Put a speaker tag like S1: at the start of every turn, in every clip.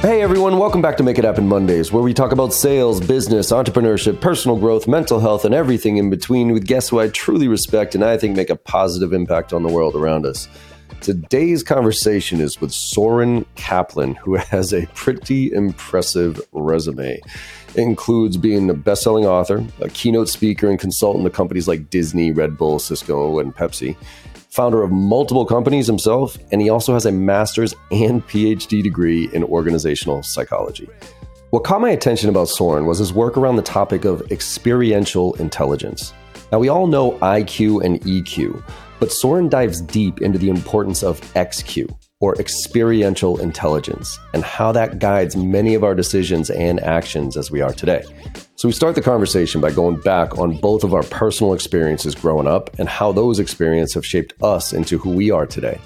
S1: Hey everyone, welcome back to Make It Happen Mondays, where we talk about sales, business, entrepreneurship, personal growth, mental health, and everything in between with guests who I truly respect and I think make a positive impact on the world around us. Today's conversation is with Soren Kaplan, who has a pretty impressive resume. It includes being a best selling author, a keynote speaker, and consultant to companies like Disney, Red Bull, Cisco, and Pepsi founder of multiple companies himself, and he also has a master's and PhD degree in organizational psychology. What caught my attention about Soren was his work around the topic of experiential intelligence. Now, we all know IQ and EQ, but Soren dives deep into the importance of XQ, or experiential intelligence, and how that guides many of our decisions and actions as we are today. So, we start the conversation by going back on both of our personal experiences growing up and how those experiences have shaped us into who we are today.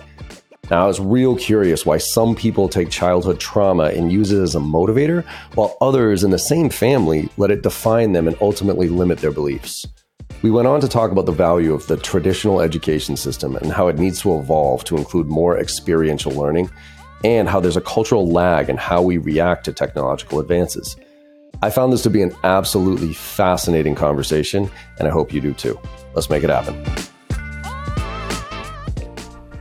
S1: Now, I was real curious why some people take childhood trauma and use it as a motivator, while others in the same family let it define them and ultimately limit their beliefs. We went on to talk about the value of the traditional education system and how it needs to evolve to include more experiential learning, and how there's a cultural lag in how we react to technological advances. I found this to be an absolutely fascinating conversation, and I hope you do too. Let's make it happen.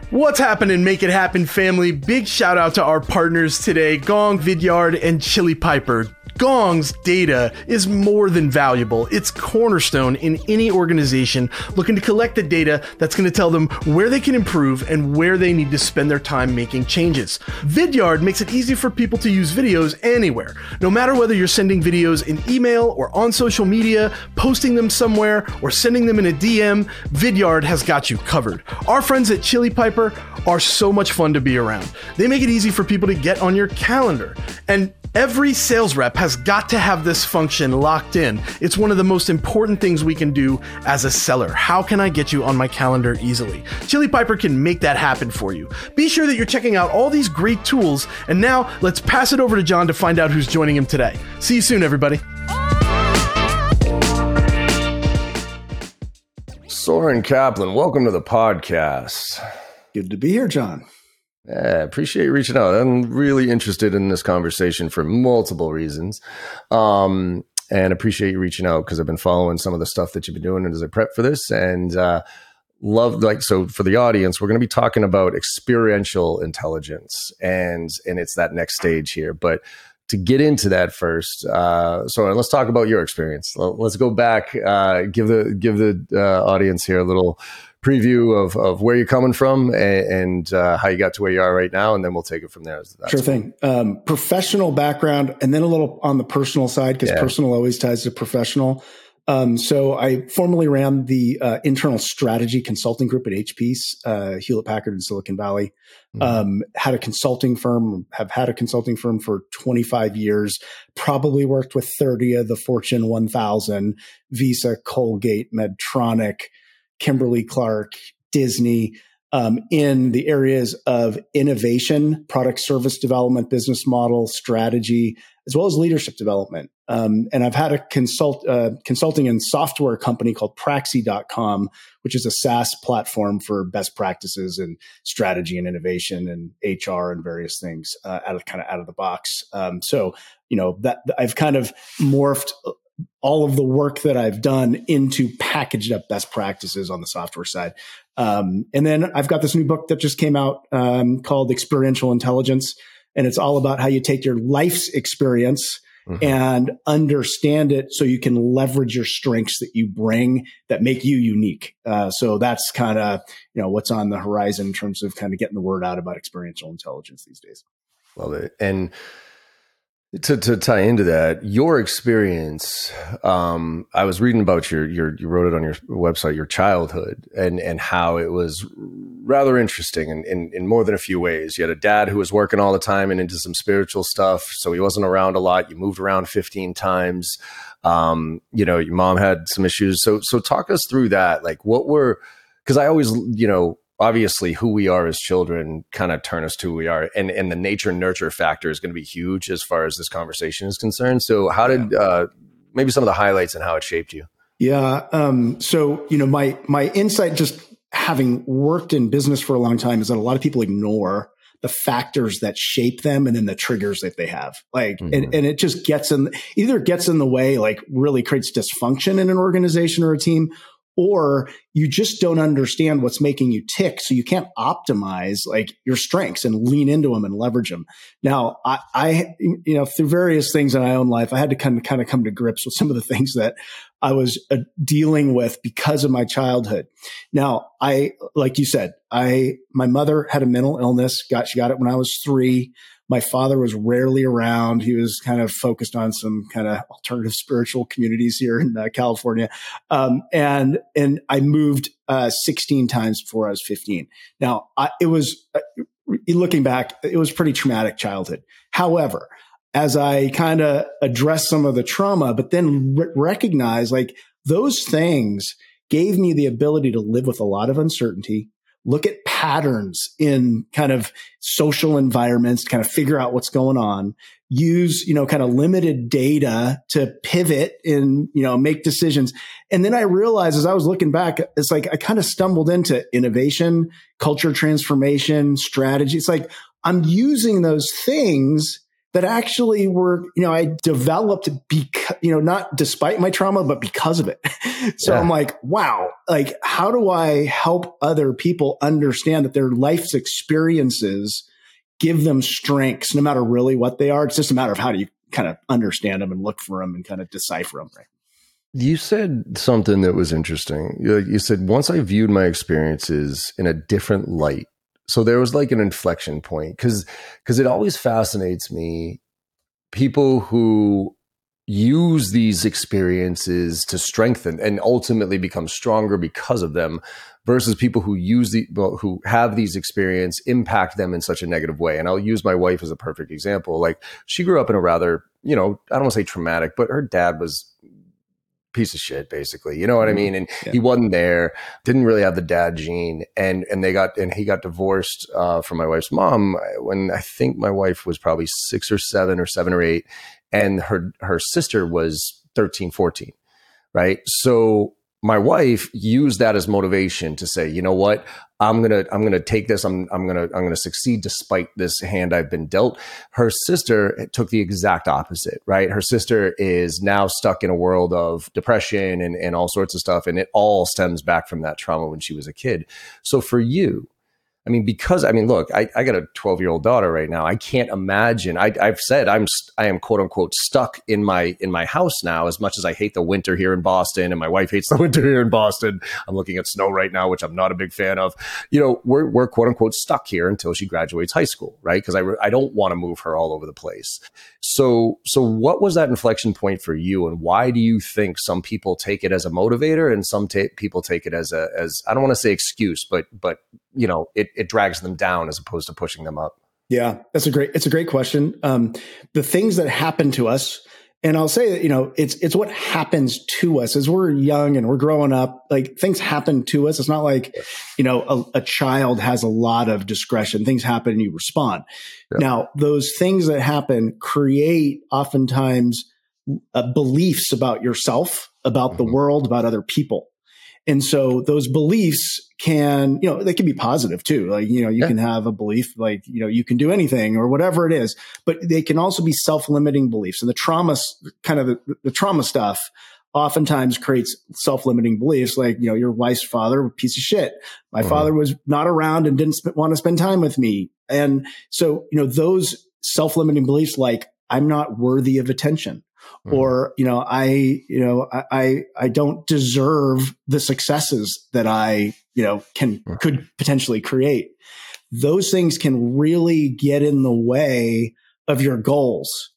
S2: What's happening, Make It Happen family? Big shout out to our partners today, Gong, Vidyard, and Chili Piper. Gong's data is more than valuable. It's cornerstone in any organization looking to collect the data that's going to tell them where they can improve and where they need to spend their time making changes. Vidyard makes it easy for people to use videos anywhere, no matter whether you're sending videos in email or on social media, posting them somewhere, or sending them in a DM. Vidyard has got you covered. Our friends at Chili Piper are so much fun to be around. They make it easy for people to get on your calendar. And Every sales rep has got to have this function locked in. It's one of the most important things we can do as a seller. How can I get you on my calendar easily? Chili Piper can make that happen for you. Be sure that you're checking out all these great tools. And now let's pass it over to John to find out who's joining him today. See you soon, everybody.
S1: Soren Kaplan, welcome to the podcast.
S3: Good to be here, John.
S1: Yeah, appreciate you reaching out. I'm really interested in this conversation for multiple reasons. Um, and appreciate you reaching out because I've been following some of the stuff that you've been doing as I prep for this and uh, love like so for the audience we're going to be talking about experiential intelligence and and it's that next stage here but to get into that first uh, so let's talk about your experience let's go back uh, give the give the uh, audience here a little preview of, of where you're coming from and, and uh, how you got to where you are right now, and then we'll take it from there.
S3: That's sure thing. Um, professional background, and then a little on the personal side because yeah. personal always ties to professional. Um, so I formerly ran the uh, internal strategy consulting group at HP, uh, Hewlett Packard in Silicon Valley. Mm-hmm. Um, had a consulting firm, have had a consulting firm for 25 years, probably worked with 30 of the Fortune 1000, Visa, Colgate, Medtronic, Kimberly Clark, Disney, um, in the areas of innovation, product service development, business model, strategy, as well as leadership development. Um, and I've had a consult, uh, consulting and software company called Praxie.com, which is a SaaS platform for best practices and strategy and innovation and HR and various things uh, out of kind of out of the box. Um, so, you know, that I've kind of morphed all of the work that I've done into packaged up best practices on the software side. Um, and then I've got this new book that just came out um, called Experiential Intelligence. And it's all about how you take your life's experience mm-hmm. and understand it so you can leverage your strengths that you bring that make you unique. Uh, so that's kind of, you know, what's on the horizon in terms of kind of getting the word out about experiential intelligence these days.
S1: Love it. And to, to tie into that, your experience, um, I was reading about your, your, you wrote it on your website, your childhood and, and how it was rather interesting in, in, in more than a few ways. You had a dad who was working all the time and into some spiritual stuff. So he wasn't around a lot. You moved around 15 times. Um, you know, your mom had some issues. So, so talk us through that. Like what were, cause I always, you know, obviously who we are as children kind of turn us to who we are and and the nature nurture factor is going to be huge as far as this conversation is concerned so how did uh, maybe some of the highlights and how it shaped you
S3: yeah um, so you know my my insight just having worked in business for a long time is that a lot of people ignore the factors that shape them and then the triggers that they have. Like, mm-hmm. and, and it just gets in, either gets in the way, like really creates dysfunction in an organization or a team, or you just don't understand what's making you tick. So you can't optimize like your strengths and lean into them and leverage them. Now, I, I, you know, through various things in my own life, I had to kind of, kind of come to grips with some of the things that I was uh, dealing with because of my childhood. Now, I, like you said, I, my mother had a mental illness, got, she got it when I was three. My father was rarely around. He was kind of focused on some kind of alternative spiritual communities here in uh, California. Um, and, and I moved, uh, 16 times before I was 15. Now, I, it was, uh, looking back, it was pretty traumatic childhood. However, as I kind of address some of the trauma, but then re- recognize like those things gave me the ability to live with a lot of uncertainty, look at patterns in kind of social environments to kind of figure out what's going on. Use you know kind of limited data to pivot and you know make decisions. And then i realized as i was looking back it's like i kind of stumbled into innovation culture transformation strategy. It's like i'm using those things that actually were, you know, I developed because, you know, not despite my trauma, but because of it. so yeah. I'm like, wow, like, how do I help other people understand that their life's experiences give them strengths, no matter really what they are? It's just a matter of how do you kind of understand them and look for them and kind of decipher them, right?
S1: You said something that was interesting. You said, once I viewed my experiences in a different light, so there was like an inflection point because because it always fascinates me people who use these experiences to strengthen and ultimately become stronger because of them versus people who use the who have these experience impact them in such a negative way. And i'll use my wife as a perfect example. Like she grew up in a rather you know i don't want to say traumatic but her dad was piece of shit basically you know what i mm-hmm. mean and yeah. he wasn't there didn't really have the dad gene and and they got and he got divorced uh, from my wife's mom when i think my wife was probably six or seven or seven or eight and her her sister was 13 14 right so my wife used that as motivation to say, you know what, I'm gonna I'm gonna take this. I'm I'm gonna I'm gonna succeed despite this hand I've been dealt. Her sister eh, took the exact opposite, right? Her sister is now stuck in a world of depression and, and all sorts of stuff, and it all stems back from that trauma when she was a kid. So for you, I mean, because I mean, look, I, I got a 12 year old daughter right now. I can't imagine. I, have said I'm I am quote unquote stuck in my in my house now. As much as I hate the winter here in Boston, and my wife hates the winter here in Boston. I'm looking at snow right now, which I'm not a big fan of. You know, we're we're quote unquote stuck here until she graduates high school, right? Because I I don't want to move her all over the place. So so what was that inflection point for you, and why do you think some people take it as a motivator and some ta- people take it as a as I don't want to say excuse, but but you know it it drags them down as opposed to pushing them up.
S3: Yeah that's a great it's a great question. Um, the things that happen to us and i'll say that you know it's it's what happens to us. As we're young and we're growing up like things happen to us. It's not like you know a, a child has a lot of discretion. Things happen and you respond. Yeah. now those things that happen create oftentimes uh, beliefs about yourself about mm-hmm. the world about other people and so those beliefs can, you know, they can be positive too. Like, you know, you yeah. can have a belief like, you know, you can do anything or whatever it is, but they can also be self-limiting beliefs. And the trauma, kind of the, the trauma stuff oftentimes creates self-limiting beliefs like, you know, your wife's father, piece of shit. My mm-hmm. father was not around and didn't sp- want to spend time with me. And so, you know, those self-limiting beliefs like, I'm not worthy of attention. Mm-hmm. Or, you know, I, you know, I, I don't deserve the successes that I, you know, can, mm-hmm. could potentially create. Those things can really get in the way of your goals.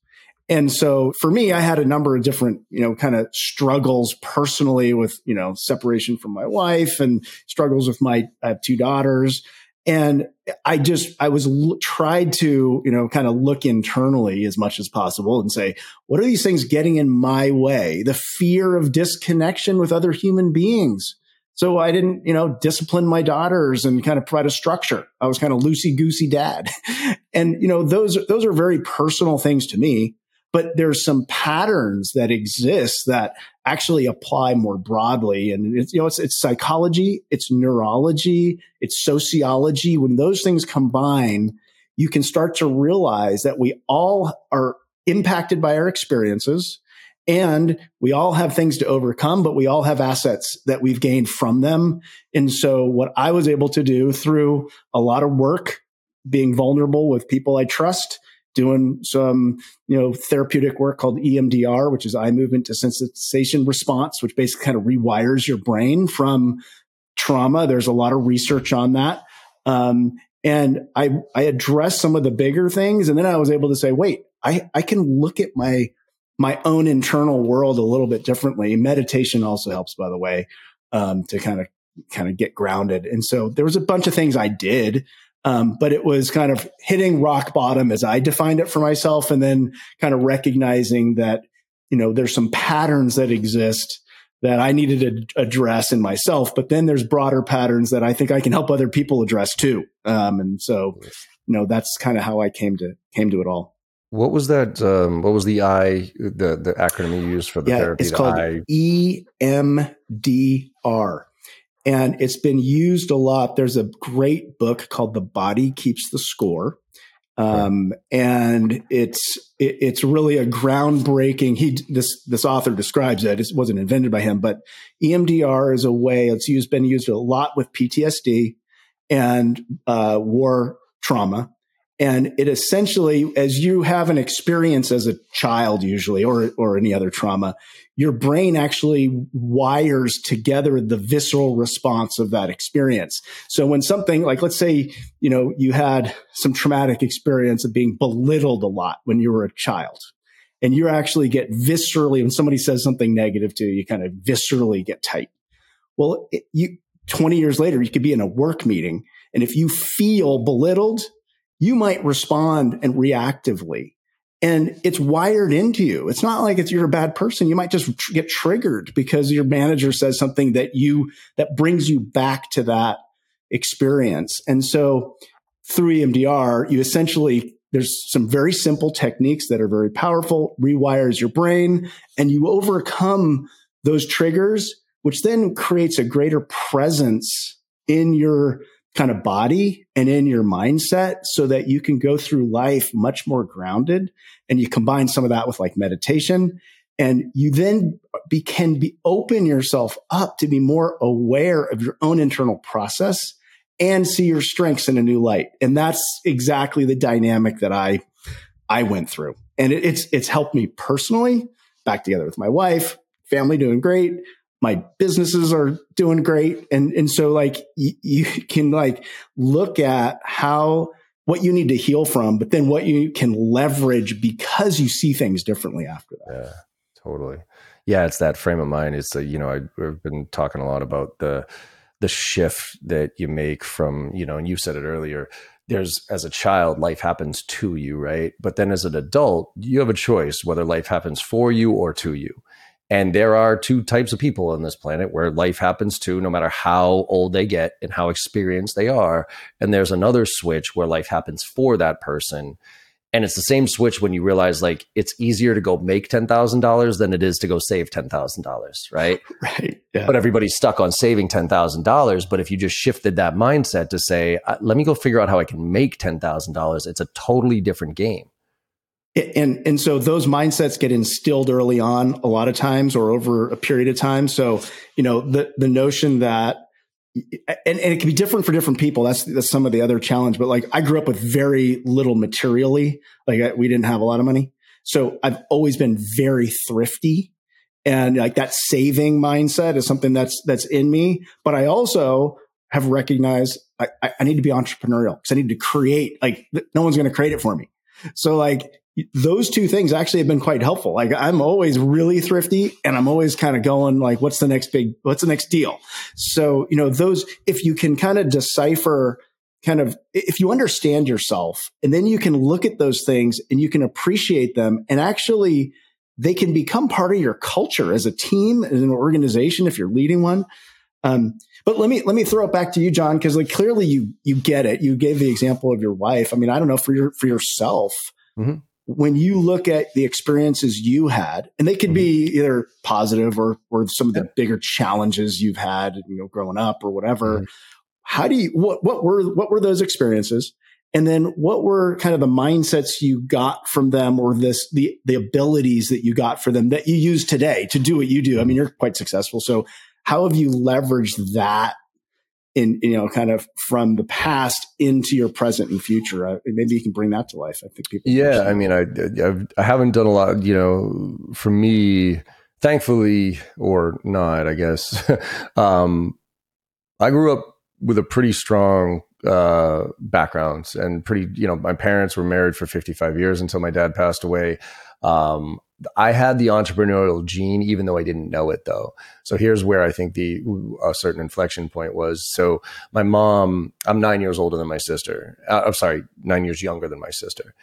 S3: And so for me, I had a number of different, you know, kind of struggles personally with, you know, separation from my wife and struggles with my, I have two daughters and I just, I was l- tried to, you know, kind of look internally as much as possible and say, what are these things getting in my way? The fear of disconnection with other human beings. So I didn't, you know, discipline my daughters and kind of provide a structure. I was kind of loosey goosey dad. and, you know, those, those are very personal things to me but there's some patterns that exist that actually apply more broadly. And it's, you know, it's, it's psychology, it's neurology, it's sociology. When those things combine, you can start to realize that we all are impacted by our experiences and we all have things to overcome, but we all have assets that we've gained from them. And so what I was able to do through a lot of work, being vulnerable with people I trust, doing some, you know, therapeutic work called EMDR, which is eye movement desensitization response, which basically kind of rewires your brain from trauma. There's a lot of research on that. Um, and I, I addressed some of the bigger things. And then I was able to say, wait, I, I can look at my, my own internal world a little bit differently. Meditation also helps, by the way, um, to kind of, kind of get grounded. And so there was a bunch of things I did um, but it was kind of hitting rock bottom as I defined it for myself, and then kind of recognizing that you know there's some patterns that exist that I needed to address in myself. But then there's broader patterns that I think I can help other people address too. Um, and so, you know, that's kind of how I came to came to it all.
S1: What was that? Um, what was the I the the acronym you used for the
S3: yeah,
S1: therapy?
S3: It's called I... EMDR and it's been used a lot. There's a great book called The Body Keeps the Score. Um, and it's it, it's really a groundbreaking. He this this author describes it. It wasn't invented by him, but EMDR is a way. It's used been used a lot with PTSD and uh, war trauma, and it essentially, as you have an experience as a child, usually, or, or any other trauma, your brain actually wires together the visceral response of that experience. So when something like, let's say, you know, you had some traumatic experience of being belittled a lot when you were a child and you actually get viscerally, when somebody says something negative to you, you kind of viscerally get tight. Well, it, you, 20 years later, you could be in a work meeting. And if you feel belittled, you might respond and reactively. And it's wired into you. It's not like it's you're a bad person. You might just tr- get triggered because your manager says something that you, that brings you back to that experience. And so through EMDR, you essentially, there's some very simple techniques that are very powerful, rewires your brain, and you overcome those triggers, which then creates a greater presence in your kind of body and in your mindset so that you can go through life much more grounded. And you combine some of that with like meditation and you then be, can be open yourself up to be more aware of your own internal process and see your strengths in a new light. And that's exactly the dynamic that I, I went through. And it, it's, it's helped me personally back together with my wife, family doing great my businesses are doing great. And and so like y- you can like look at how what you need to heal from but then what you can leverage because you see things differently after that.
S1: Yeah totally. Yeah it's that frame of mind. It's a, you know I, i've been talking a lot about the the shift that you make from you know and you said it earlier there's as a child life happens to you right? But then as an adult you have a choice whether life happens for you or to you and there are two types of people on this planet where life happens to, no matter how old they get and how experienced they are. And there's another switch where life happens for that person. And it's the same switch when you realize like it's easier to go make $10,000 than it is to go save $10,000, right?
S3: Right. Yeah.
S1: But everybody's stuck on saving $10,000. But if you just shifted that mindset to say, uh, let me go figure out how I can make $10,000, it's a totally different game
S3: and and so those mindsets get instilled early on a lot of times or over a period of time. So you know the the notion that and, and it can be different for different people. That's that's some of the other challenge. But like i grew up with very little materially. Like we didn't have a lot of money. So i've always been very thrifty. And like that saving mindset is something that's that's in me. But i also have recognized i, I need to be entrepreneurial because i need to create like no one's going to create it for me. So like those two things actually have been quite helpful. Like I'm always really thrifty and I'm always kind of going like, what's the next big, what's the next deal? So, you know, those, if you can kind of decipher kind of, if you understand yourself and then you can look at those things and you can appreciate them and actually they can become part of your culture as a team, as an organization, if you're leading one. Um, but let me let me throw it back to you, John, because like clearly you you get it. You gave the example of your wife. I mean, I don't know for your for yourself. Mm-hmm when you look at the experiences you had, and they could mm-hmm. be either positive or or some of the bigger challenges you've had, you know, growing up or whatever. Mm-hmm. How do you what what were what were those experiences? And then what were kind of the mindsets you got from them or this, the, the abilities that you got for them that you use today to do what you do? I mean, you're quite successful. So how have you leveraged that in, you know, kind of from the past into your present and future? Uh, maybe you can bring that to life. I think people.
S1: Yeah. I mean, I, I've, I haven't done a lot, you know, for me, thankfully or not, I guess. um, I grew up with a pretty strong uh, backgrounds and pretty, you know, my parents were married for 55 years until my dad passed away. Um, I had the entrepreneurial gene, even though I didn't know it though. So here's where I think the a certain inflection point was. So my mom, I'm nine years older than my sister. Uh, I'm sorry, nine years younger than my sister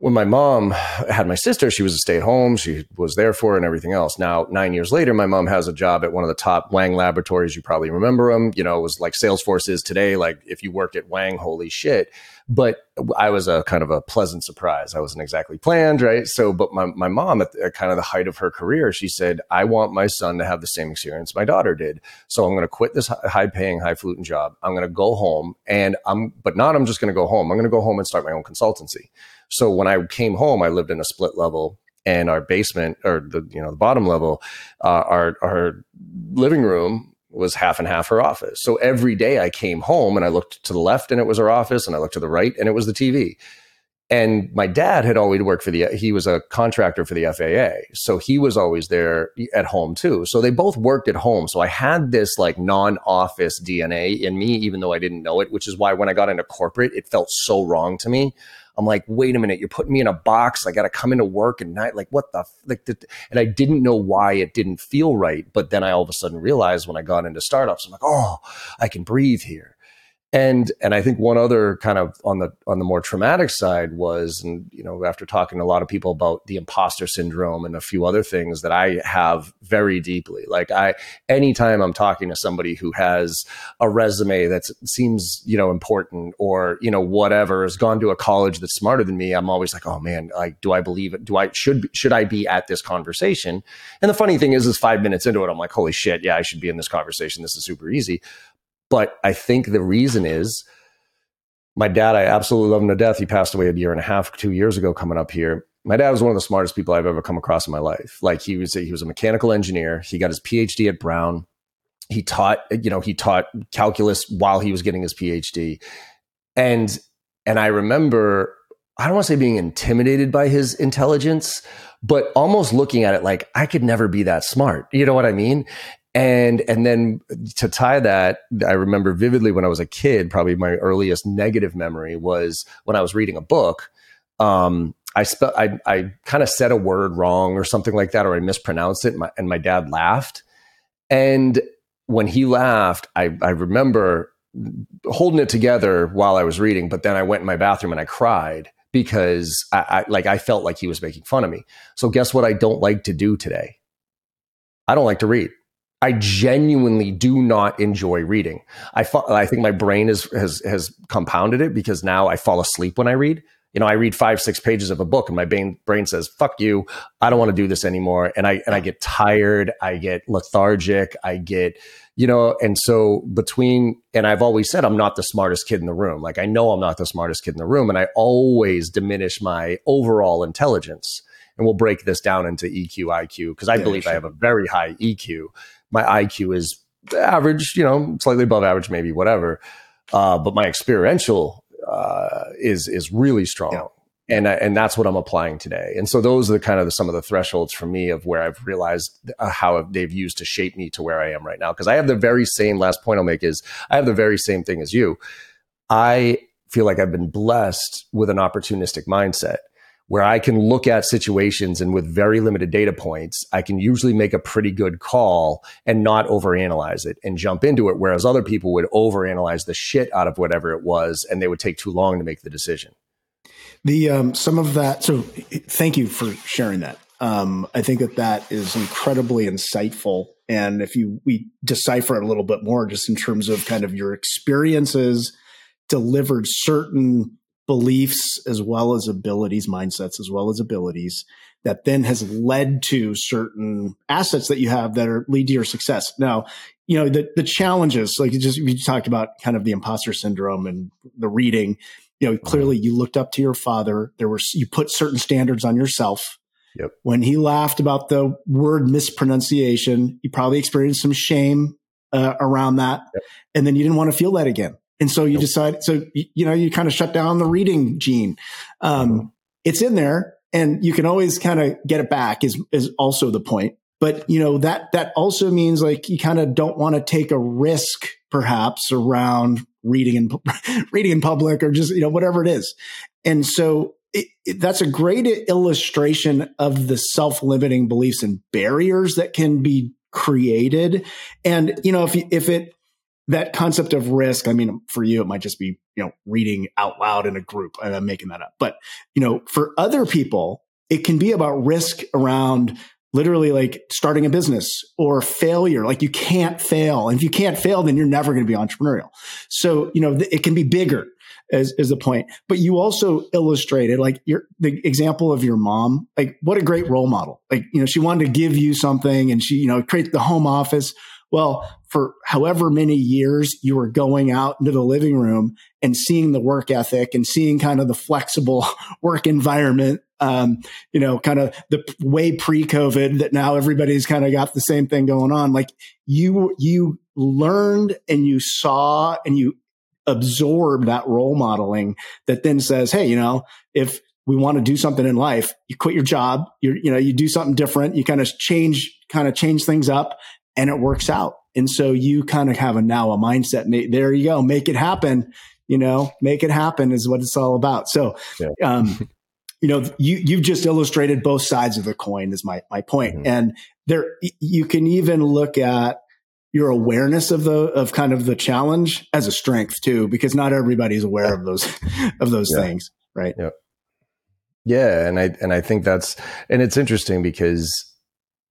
S1: when my mom had my sister, she was a stay at home. She was there for and everything else. Now, nine years later, my mom has a job at one of the top Wang laboratories. You probably remember them. You know, it was like Salesforce is today. Like if you worked at Wang, holy shit. But I was a kind of a pleasant surprise. I wasn't exactly planned, right? So, but my, my mom at, the, at kind of the height of her career, she said, I want my son to have the same experience my daughter did. So I'm going to quit this high paying, highfalutin job. I'm going to go home and I'm, but not I'm just going to go home. I'm going to go home and start my own consultancy. So when I came home, I lived in a split level and our basement or the you know the bottom level, uh, our our living room was half and half her office. So every day I came home and I looked to the left and it was her office, and I looked to the right and it was the TV. And my dad had always worked for the, he was a contractor for the FAA. So he was always there at home too. So they both worked at home. So I had this like non office DNA in me, even though I didn't know it, which is why when I got into corporate, it felt so wrong to me. I'm like, wait a minute, you're putting me in a box. I got to come into work at night. Like, what the, like, the, and I didn't know why it didn't feel right. But then I all of a sudden realized when I got into startups, I'm like, oh, I can breathe here and and I think one other kind of on the on the more traumatic side was, and you know, after talking to a lot of people about the imposter syndrome and a few other things that I have very deeply. Like I, anytime I'm talking to somebody who has a resume that seems you know important or you know whatever has gone to a college that's smarter than me, I'm always like, oh man, like do I believe it? Do I should should I be at this conversation? And the funny thing is, is five minutes into it, I'm like, holy shit, yeah, I should be in this conversation. This is super easy. But I think the reason is my dad, I absolutely love him to death. He passed away a year and a half, two years ago coming up here. My dad was one of the smartest people I've ever come across in my life. Like he was, a, he was a mechanical engineer. He got his PhD at Brown. He taught, you know, he taught calculus while he was getting his PhD. And, and I remember, I don't want to say being intimidated by his intelligence, but almost looking at it like I could never be that smart. You know what I mean? And and then to tie that, I remember vividly when I was a kid, probably my earliest negative memory was when I was reading a book. Um, I I, I kind of said a word wrong or something like that, or I mispronounced it, and my, and my dad laughed. And when he laughed, I, I remember holding it together while I was reading, but then I went in my bathroom and I cried because I, I like I felt like he was making fun of me. So guess what? I don't like to do today. I don't like to read. I genuinely do not enjoy reading. I, I think my brain is, has, has compounded it because now I fall asleep when I read. You know, I read five, six pages of a book and my brain, brain says, fuck you. I don't want to do this anymore. And I, and I get tired. I get lethargic. I get, you know, and so between, and I've always said I'm not the smartest kid in the room. Like I know I'm not the smartest kid in the room and I always diminish my overall intelligence. And we'll break this down into EQ, IQ, because I yeah, believe sure. I have a very high EQ my IQ is average, you know, slightly above average, maybe whatever. Uh, but my experiential uh, is is really strong. Yeah. And, and that's what I'm applying today. And so those are the kind of the, some of the thresholds for me of where I've realized uh, how they've used to shape me to where I am right now. Because I have the very same last point I'll make is I have the very same thing as you. I feel like I've been blessed with an opportunistic mindset where I can look at situations and with very limited data points, I can usually make a pretty good call and not overanalyze it and jump into it. Whereas other people would overanalyze the shit out of whatever it was and they would take too long to make the decision.
S3: The um, some of that. So thank you for sharing that. Um, I think that that is incredibly insightful. And if you we decipher it a little bit more, just in terms of kind of your experiences delivered certain beliefs as well as abilities, mindsets as well as abilities that then has led to certain assets that you have that are lead to your success. Now, you know, the, the challenges, like you just, we talked about kind of the imposter syndrome and the reading. you know, clearly you looked up to your father. There were, you put certain standards on yourself.
S1: Yep.
S3: When he laughed about the word mispronunciation, you probably experienced some shame uh, around that. Yep. And then you didn't want to feel that again. And so you nope. decide, so, you know, you kind of shut down the reading gene. Um, mm-hmm. It's in there and you can always kind of get it back is, is also the point. But, you know, that, that also means like you kind of don't want to take a risk perhaps around reading in, reading in public or just, you know, whatever it is. And so it, it, that's a great illustration of the self-limiting beliefs and barriers that can be created. And, you know, if, if it, that concept of risk, I mean, for you, it might just be, you know, reading out loud in a group. And I'm making that up. But, you know, for other people, it can be about risk around literally like starting a business or failure. Like you can't fail. And if you can't fail, then you're never going to be entrepreneurial. So, you know, it can be bigger as, as the point, but you also illustrated like your, the example of your mom, like what a great role model. Like, you know, she wanted to give you something and she, you know, create the home office. Well, for however many years you were going out into the living room and seeing the work ethic and seeing kind of the flexible work environment, um, you know, kind of the way pre COVID that now everybody's kind of got the same thing going on. Like you, you learned and you saw and you absorbed that role modeling that then says, Hey, you know, if we want to do something in life, you quit your job, you you know, you do something different, you kind of change, kind of change things up and it works out. And so you kind of have a now a mindset. There you go. Make it happen. You know, make it happen is what it's all about. So, yeah. um, you know, you, you've just illustrated both sides of the coin is my, my point. Mm-hmm. And there, you can even look at your awareness of the, of kind of the challenge as a strength too, because not everybody's aware of those, of those yeah. things. Right.
S1: Yeah. Yeah. And I, and I think that's, and it's interesting because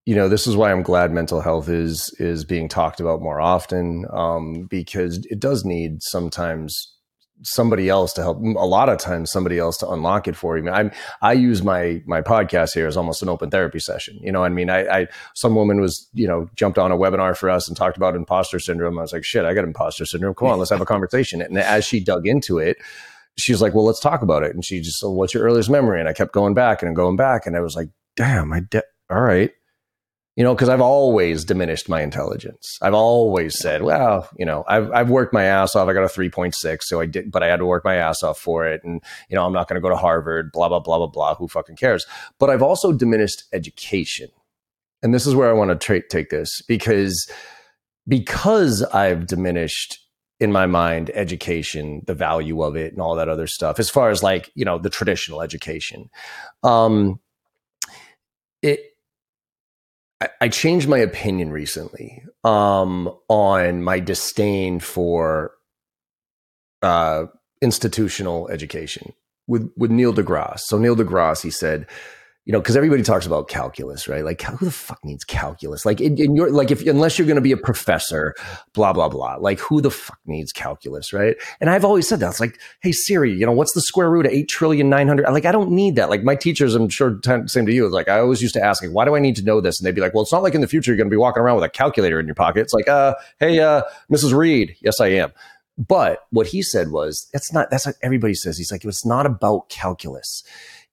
S1: you know this is why i'm glad mental health is is being talked about more often um, because it does need sometimes somebody else to help a lot of times somebody else to unlock it for you. I mean, i i use my my podcast here as almost an open therapy session you know i mean? I, I some woman was you know jumped on a webinar for us and talked about imposter syndrome. I was like shit i got imposter syndrome. Come on let's have a conversation. And as she dug into it she's like well let's talk about it. And she just said what's your earliest memory? And i kept going back and going back and i was like damn i de- all right you know, because I've always diminished my intelligence. I've always said, well, you know, I've, I've worked my ass off. I got a 3.6, so I did, but I had to work my ass off for it. And, you know, I'm not going to go to Harvard, blah, blah, blah, blah, blah. Who fucking cares? But I've also diminished education. And this is where I want to tra- take this because, because I've diminished in my mind education, the value of it and all that other stuff, as far as like, you know, the traditional education. Um, it, I changed my opinion recently um, on my disdain for uh, institutional education with with Neil deGrasse. So Neil deGrasse, he said, you know, because everybody talks about calculus, right? Like, who the fuck needs calculus? Like, in, in your like, if unless you're going to be a professor, blah blah blah. Like, who the fuck needs calculus, right? And I've always said that. It's like, hey Siri, you know, what's the square root of eight trillion nine hundred? Like, I don't need that. Like, my teachers, I'm sure, same to you. Like, I always used to ask, like, why do I need to know this? And they'd be like, well, it's not like in the future you're going to be walking around with a calculator in your pocket. It's like, uh, hey, uh, Mrs. Reed, yes, I am. But what he said was, that's not. That's what everybody says. He's like, it's not about calculus.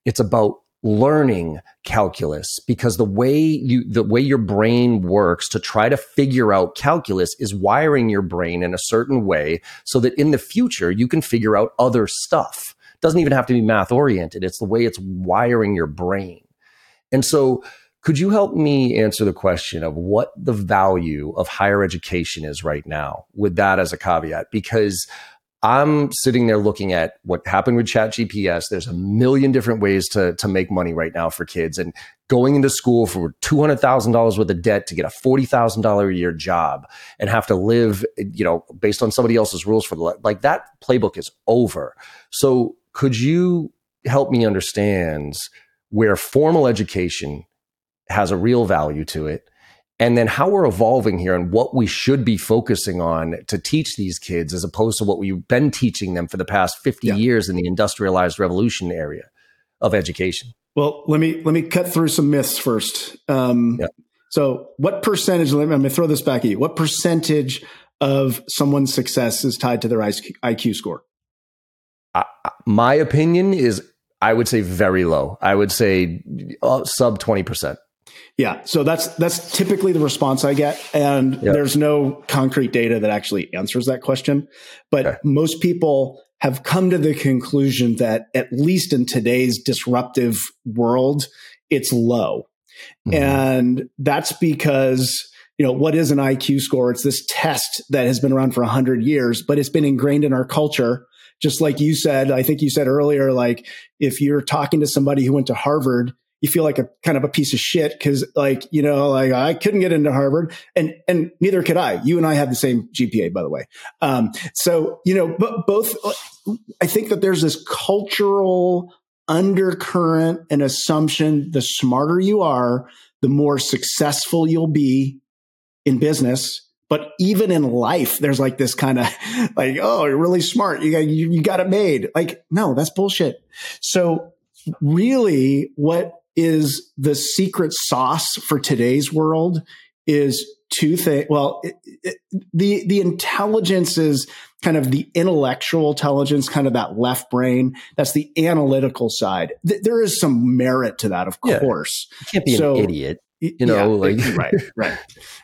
S1: It's about learning calculus because the way you the way your brain works to try to figure out calculus is wiring your brain in a certain way so that in the future you can figure out other stuff. It doesn't even have to be math oriented it's the way it's wiring your brain. And so could you help me answer the question of what the value of higher education is right now with that as a caveat? Because I'm sitting there looking at what happened with ChatGPT. There's a million different ways to, to make money right now for kids. And going into school for $200,000 worth of debt to get a $40,000 a year job and have to live, you know, based on somebody else's rules for the, like that playbook is over. So could you help me understand where formal education has a real value to it and then how we're evolving here and what we should be focusing on to teach these kids as opposed to what we've been teaching them for the past 50 yeah. years in the industrialized revolution area of education
S3: well let me let me cut through some myths first um, yeah. so what percentage i'm going to throw this back at you what percentage of someone's success is tied to their iq score
S1: I, my opinion is I would say very low. I would say uh, sub 20%.
S3: Yeah, so that's that's typically the response I get, and yep. there's no concrete data that actually answers that question. But okay. most people have come to the conclusion that at least in today's disruptive world, it's low, mm-hmm. and that's because you know what is an IQ score? It's this test that has been around for hundred years, but it's been ingrained in our culture. Just like you said, I think you said earlier, like if you're talking to somebody who went to Harvard you feel like a kind of a piece of shit because like you know like i couldn't get into harvard and and neither could i. You and i have the same gpa by the way. Um, so you know but both i think that there's this cultural undercurrent and assumption the smarter you are the more successful you'll be in business. But even in life there's like this kind of like oh you're really smart. You got you, you got it made. Like no that's bullshit. So really what is the secret sauce for today's world is two things. Well, it, it, the the intelligence is kind of the intellectual intelligence, kind of that left brain. That's the analytical side. Th- there is some merit to that, of yeah. course.
S1: You can't be so, an idiot. You know,
S3: yeah, like right, right,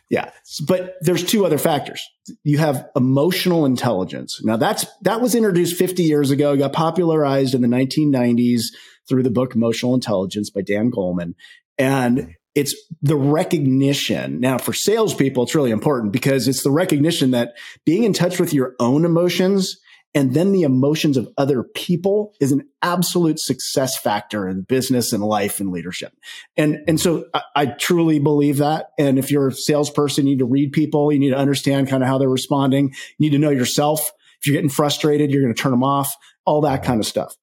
S3: yeah. But there's two other factors. You have emotional intelligence. Now that's that was introduced 50 years ago, got popularized in the 1990s through the book Emotional Intelligence by Dan Goleman. And it's the recognition. Now, for salespeople, it's really important because it's the recognition that being in touch with your own emotions and then the emotions of other people is an absolute success factor in business and life and leadership. And, and so I, I, truly believe that. And if you're a salesperson, you need to read people. You need to understand kind of how they're responding. You need to know yourself. If you're getting frustrated, you're going to turn them off, all that kind of stuff.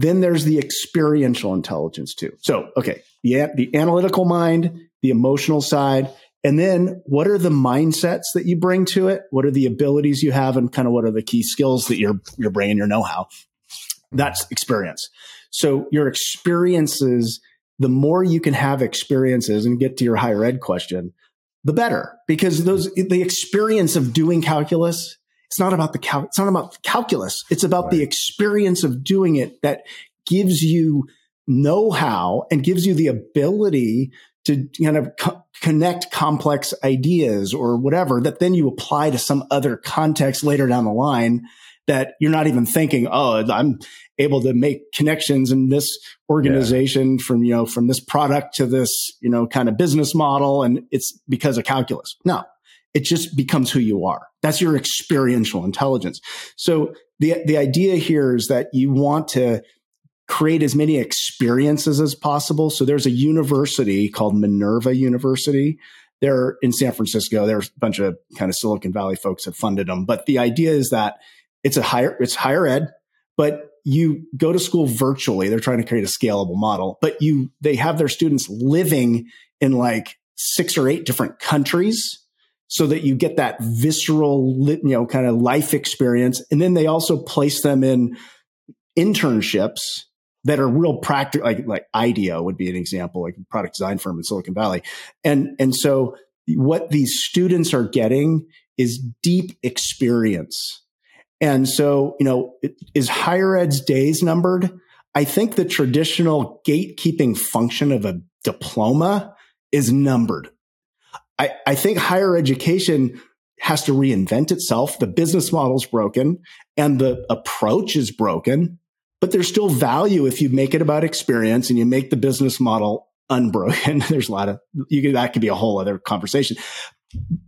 S3: Then there's the experiential intelligence too. So, okay, the, the analytical mind, the emotional side, and then what are the mindsets that you bring to it? What are the abilities you have and kind of what are the key skills that your, your brain, your know-how? That's experience. So your experiences, the more you can have experiences and get to your higher ed question, the better because those, the experience of doing calculus it's not about the cal- it's not about calculus. It's about right. the experience of doing it that gives you know-how and gives you the ability to kind of co- connect complex ideas or whatever that then you apply to some other context later down the line that you're not even thinking, oh, I'm able to make connections in this organization yeah. from, you know, from this product to this, you know, kind of business model. And it's because of calculus. No, it just becomes who you are. That's your experiential intelligence. So the, the idea here is that you want to create as many experiences as possible. So there's a university called Minerva University. They're in San Francisco. There's a bunch of kind of Silicon Valley folks have funded them. But the idea is that it's a higher, it's higher ed, but you go to school virtually. They're trying to create a scalable model, but you, they have their students living in like six or eight different countries so that you get that visceral, you know, kind of life experience. And then they also place them in internships that are real practical, like, like IDEO would be an example, like a product design firm in Silicon Valley. And, and so what these students are getting is deep experience. And so, you know, is higher ed's days numbered? I think the traditional gatekeeping function of a diploma is numbered. I, I think higher education has to reinvent itself. The business model is broken and the approach is broken, but there's still value if you make it about experience and you make the business model unbroken. there's a lot of you could, that could be a whole other conversation.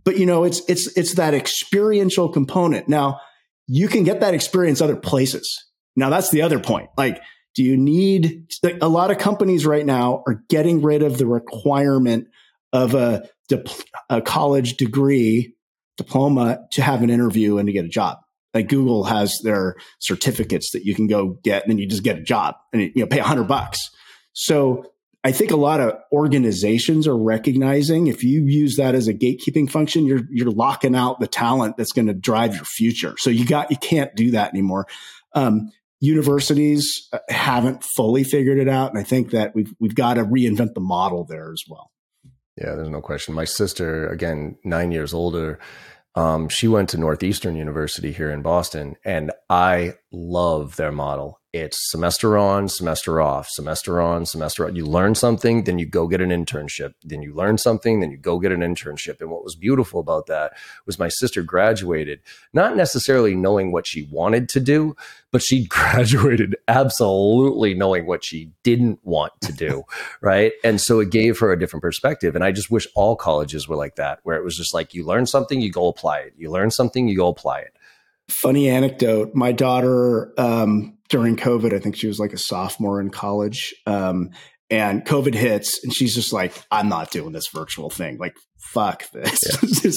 S3: But you know, it's it's it's that experiential component. Now, you can get that experience other places. Now, that's the other point. Like, do you need a lot of companies right now are getting rid of the requirement of a a college degree diploma to have an interview and to get a job. Like Google has their certificates that you can go get and then you just get a job and you know pay a hundred bucks. So I think a lot of organizations are recognizing if you use that as a gatekeeping function, you're you're locking out the talent that's going to drive your future. So you got you can't do that anymore. Um, universities uh, haven't fully figured it out, and I think that we've we've got to reinvent the model there as well.
S1: Yeah, there's no question. My sister, again, nine years older, Um, she went to Northeastern University here in Boston, and I love their model it's semester on, semester off, semester on, semester off. You learn something, then you go get an internship. Then you learn something, then you go get an internship. And what was beautiful about that was my sister graduated, not necessarily knowing what she wanted to do, but she graduated absolutely knowing what she didn't want to do. right. And so it gave her a different perspective. And I just wish all colleges were like that, where it was just like you learn something, you go apply it. You learn something, you go apply it.
S3: Funny anecdote. My daughter, um, during COVID, I think she was like a sophomore in college. Um, and COVID hits, and she's just like, I'm not doing this virtual thing. Like, fuck this.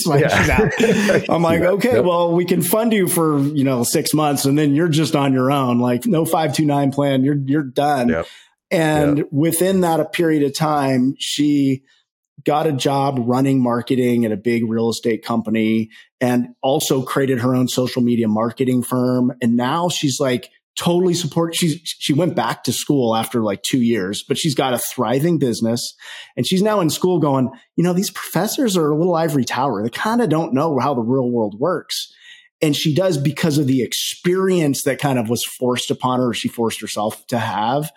S3: Yeah. like, yeah. I'm like, okay, yep. well, we can fund you for, you know, six months and then you're just on your own. Like, no 529 plan, you're, you're done. And within that period of time, she got a job running marketing at a big real estate company and also created her own social media marketing firm. And now she's like totally support. She's, she went back to school after like two years, but she's got a thriving business and she's now in school going, you know, these professors are a little ivory tower. They kind of don't know how the real world works. And she does because of the experience that kind of was forced upon her, she forced herself to have.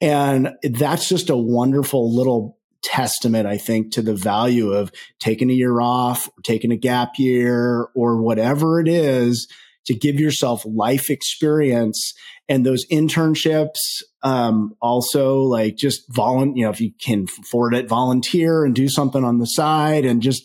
S3: And that's just a wonderful little testament, I think, to the value of taking a year off, or taking a gap year, or whatever it is to give yourself life experience and those internships. Um, also, like just volunteer, you know, if you can afford it, volunteer and do something on the side and just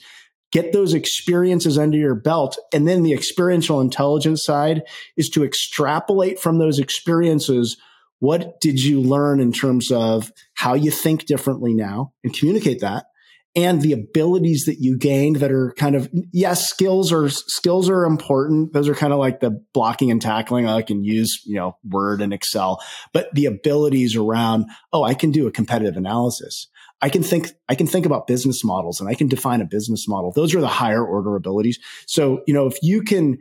S3: get those experiences under your belt. And then the experiential intelligence side is to extrapolate from those experiences what did you learn in terms of how you think differently now and communicate that? And the abilities that you gained that are kind of, yes, skills are, skills are important. Those are kind of like the blocking and tackling. I can use, you know, Word and Excel, but the abilities around, oh, I can do a competitive analysis. I can think, I can think about business models and I can define a business model. Those are the higher order abilities. So, you know, if you can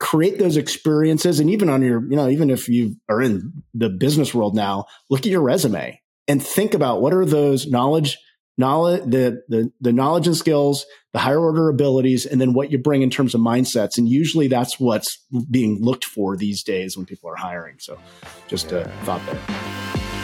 S3: create those experiences and even on your you know even if you are in the business world now look at your resume and think about what are those knowledge knowledge the, the the knowledge and skills the higher order abilities and then what you bring in terms of mindsets. And usually that's what's being looked for these days when people are hiring. So just a thought there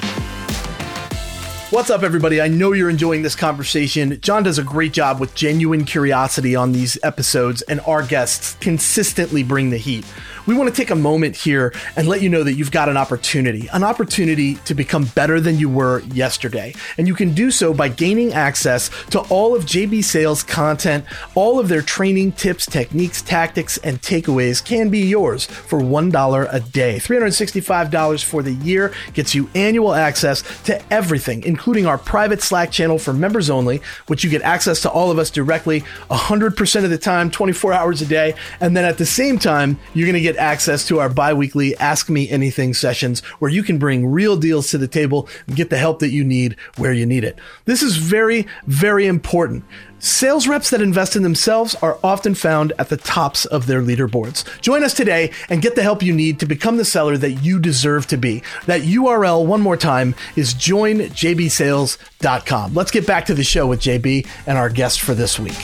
S2: What's up, everybody? I know you're enjoying this conversation. John does a great job with genuine curiosity on these episodes, and our guests consistently bring the heat we want to take a moment here and let you know that you've got an opportunity, an opportunity to become better than you were yesterday. And you can do so by gaining access to all of JB Sales content, all of their training tips, techniques, tactics, and takeaways can be yours for $1 a day. $365 for the year gets you annual access to everything, including our private Slack channel for members only, which you get access to all of us directly 100% of the time, 24 hours a day. And then at the same time, you're going to get access to our bi-weekly Ask Me Anything sessions where you can bring real deals to the table and get the help that you need where you need it. This is very, very important. Sales reps that invest in themselves are often found at the tops of their leaderboards. Join us today and get the help you need to become the seller that you deserve to be. That URL, one more time, is joinjbsales.com. Let's get back to the show with JB and our guest for this week.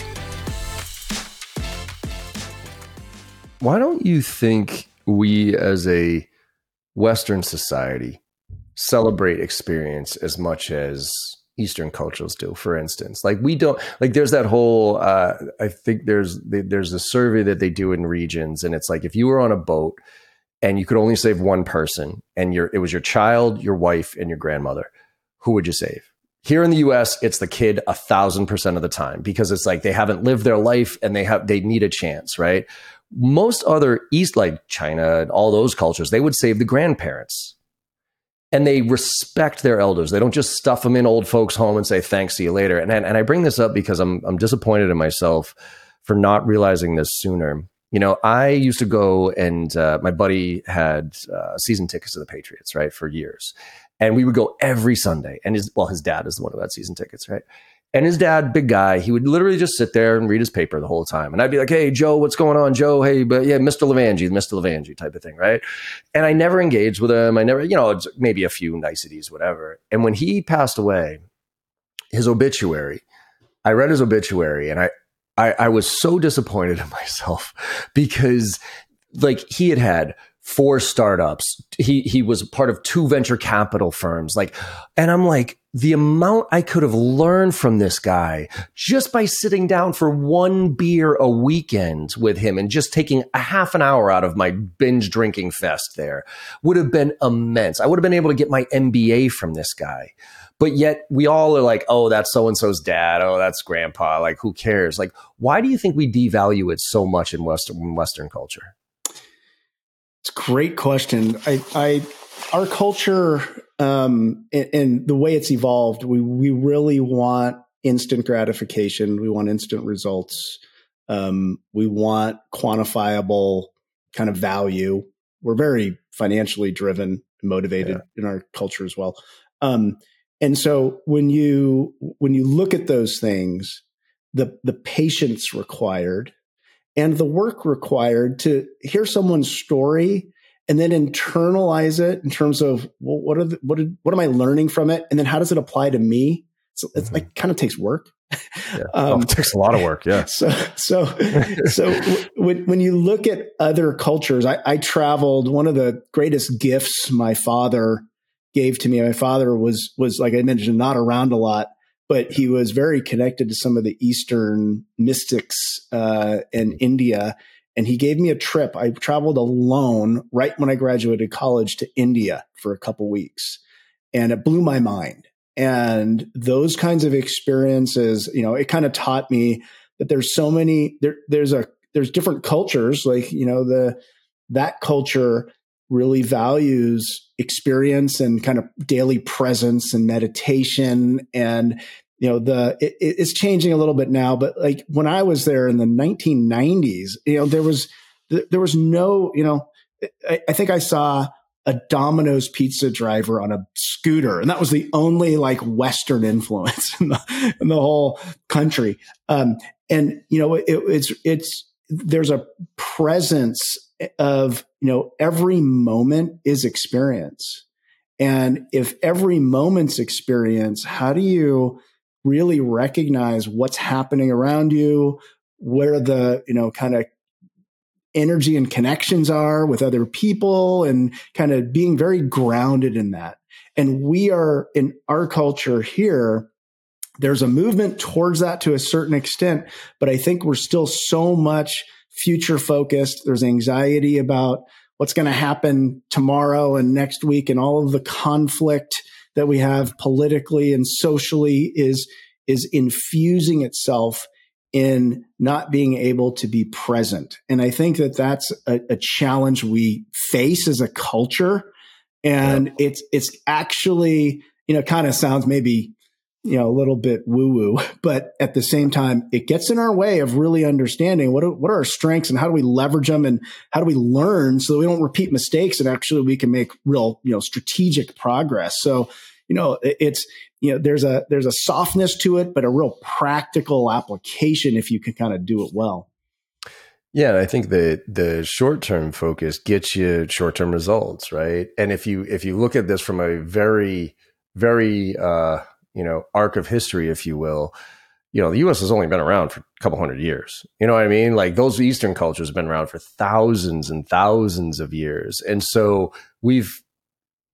S1: Why don't you think we as a Western society celebrate experience as much as Eastern cultures do, for instance. Like we don't like there's that whole uh, I think there's there's a survey that they do in regions and it's like if you were on a boat and you could only save one person and your it was your child, your wife, and your grandmother, who would you save? Here in the US, it's the kid a thousand percent of the time because it's like they haven't lived their life and they have they need a chance, right? most other East, like China all those cultures, they would save the grandparents. And they respect their elders. They don't just stuff them in old folks' home and say, thanks, see you later. And, and I bring this up because I'm, I'm disappointed in myself for not realizing this sooner. You know, I used to go and uh, my buddy had uh, season tickets to the Patriots, right, for years. And we would go every Sunday. And his, well, his dad is the one who had season tickets, right? And his dad, big guy, he would literally just sit there and read his paper the whole time. And I'd be like, hey, Joe, what's going on? Joe, hey, but yeah, Mr. Levangie, Mr. Levangie type of thing, right? And I never engaged with him. I never, you know, maybe a few niceties, whatever. And when he passed away, his obituary, I read his obituary and I, I, I was so disappointed in myself because like he had had four startups. He he was part of two venture capital firms. Like, and I'm like, the amount I could have learned from this guy just by sitting down for one beer a weekend with him and just taking a half an hour out of my binge drinking fest there would have been immense. I would have been able to get my MBA from this guy. But yet we all are like, oh, that's so and so's dad. Oh, that's grandpa. Like, who cares? Like, why do you think we devalue it so much in Western Western culture?
S3: It's a great question. I, I our culture um, and, and, the way it's evolved, we we really want instant gratification. We want instant results. Um, we want quantifiable kind of value. We're very financially driven, and motivated yeah. in our culture as well. Um, and so when you when you look at those things, the the patience required and the work required to hear someone's story and then internalize it in terms of well, what are the, what are, what am I learning from it, and then how does it apply to me? So it's mm-hmm. like kind of takes work.
S1: Yeah. Um, oh, it takes a lot of work. Yeah.
S3: So so so when when you look at other cultures, I, I traveled. One of the greatest gifts my father gave to me. My father was was like I mentioned, not around a lot, but he was very connected to some of the Eastern mystics uh, in India, and he gave me a trip. I traveled alone right when I graduated college to India for a couple weeks, and it blew my mind. And those kinds of experiences, you know, it kind of taught me that there's so many there. There's a there's different cultures, like you know the that culture really values experience and kind of daily presence and meditation and you know the it, it's changing a little bit now but like when i was there in the 1990s you know there was there was no you know I, I, think i saw a Domino's pizza driver on a scooter and that was the only like western influence in the, in the whole country. Um, and you know it, it's it's there's a presence of you know every moment is experience and if every moment's experience how do you really recognize what's happening around you, where the, you know, kind of energy and connections are with other people and kind of being very grounded in that. And we are in our culture here, there's a movement towards that to a certain extent, but I think we're still so much future focused. There's anxiety about what's going to happen tomorrow and next week and all of the conflict that we have politically and socially is is infusing itself in not being able to be present. And I think that that's a, a challenge we face as a culture. And yeah. it's it's actually, you know, kind of sounds maybe, you know, a little bit woo-woo, but at the same time, it gets in our way of really understanding what are, what are our strengths and how do we leverage them and how do we learn so that we don't repeat mistakes and actually we can make real, you know, strategic progress. So you know, it's you know there's a there's a softness to it, but a real practical application if you can kind of do it well.
S1: Yeah, I think the the short term focus gets you short term results, right? And if you if you look at this from a very very uh, you know arc of history, if you will, you know the U.S. has only been around for a couple hundred years. You know what I mean? Like those Eastern cultures have been around for thousands and thousands of years, and so we've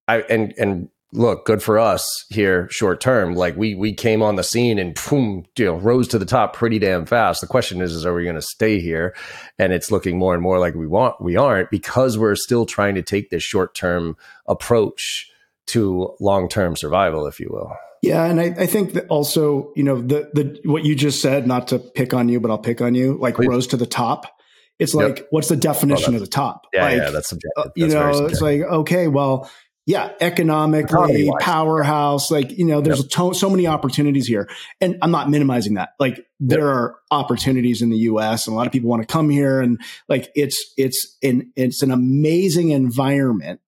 S1: I and and look, good for us here short term. Like we we came on the scene and boom, you know, rose to the top pretty damn fast. The question is, is are we going to stay here? And it's looking more and more like we want we aren't because we're still trying to take this short term approach to long term survival, if you will.
S3: Yeah, and I, I, think that also, you know, the the what you just said, not to pick on you, but I'll pick on you, like Please. rose to the top. It's like, what's the definition of the top?
S1: Yeah,
S3: like,
S1: yeah, that's subjective.
S3: Uh, you know, it's like, okay, well, yeah, economically, powerhouse. Like, you know, there's yep. to- so many opportunities here. And I'm not minimizing that. Like, there yep. are opportunities in the US and a lot of people want to come here. And like, it's, it's an, it's an amazing environment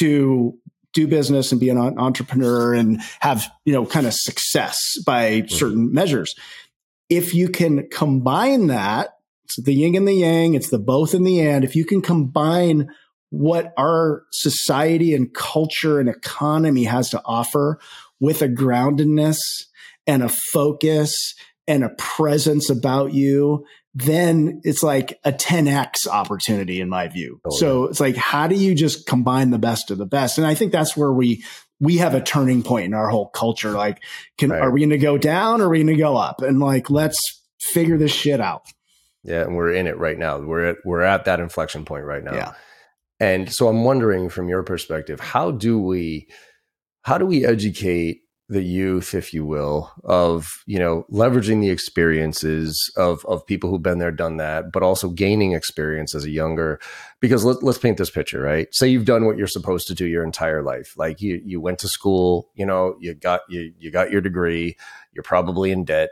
S3: to do business and be an entrepreneur and have, you know, kind of success by certain measures. If you can combine that, it's the yin and the yang, it's the both and the and. If you can combine what our society and culture and economy has to offer with a groundedness and a focus and a presence about you, then it's like a 10x opportunity in my view. Oh, so yeah. it's like, how do you just combine the best of the best? And I think that's where we, we have a turning point in our whole culture. Like, can, right. are we going to go down or are we going to go up? And like, let's figure this shit out.
S1: Yeah. And we're in it right now. We're at, we're at that inflection point right now. Yeah. And so I'm wondering from your perspective, how do we, how do we educate the youth, if you will, of you know leveraging the experiences of of people who've been there, done that, but also gaining experience as a younger. Because let, let's paint this picture, right? Say you've done what you're supposed to do your entire life, like you you went to school, you know, you got you you got your degree, you're probably in debt,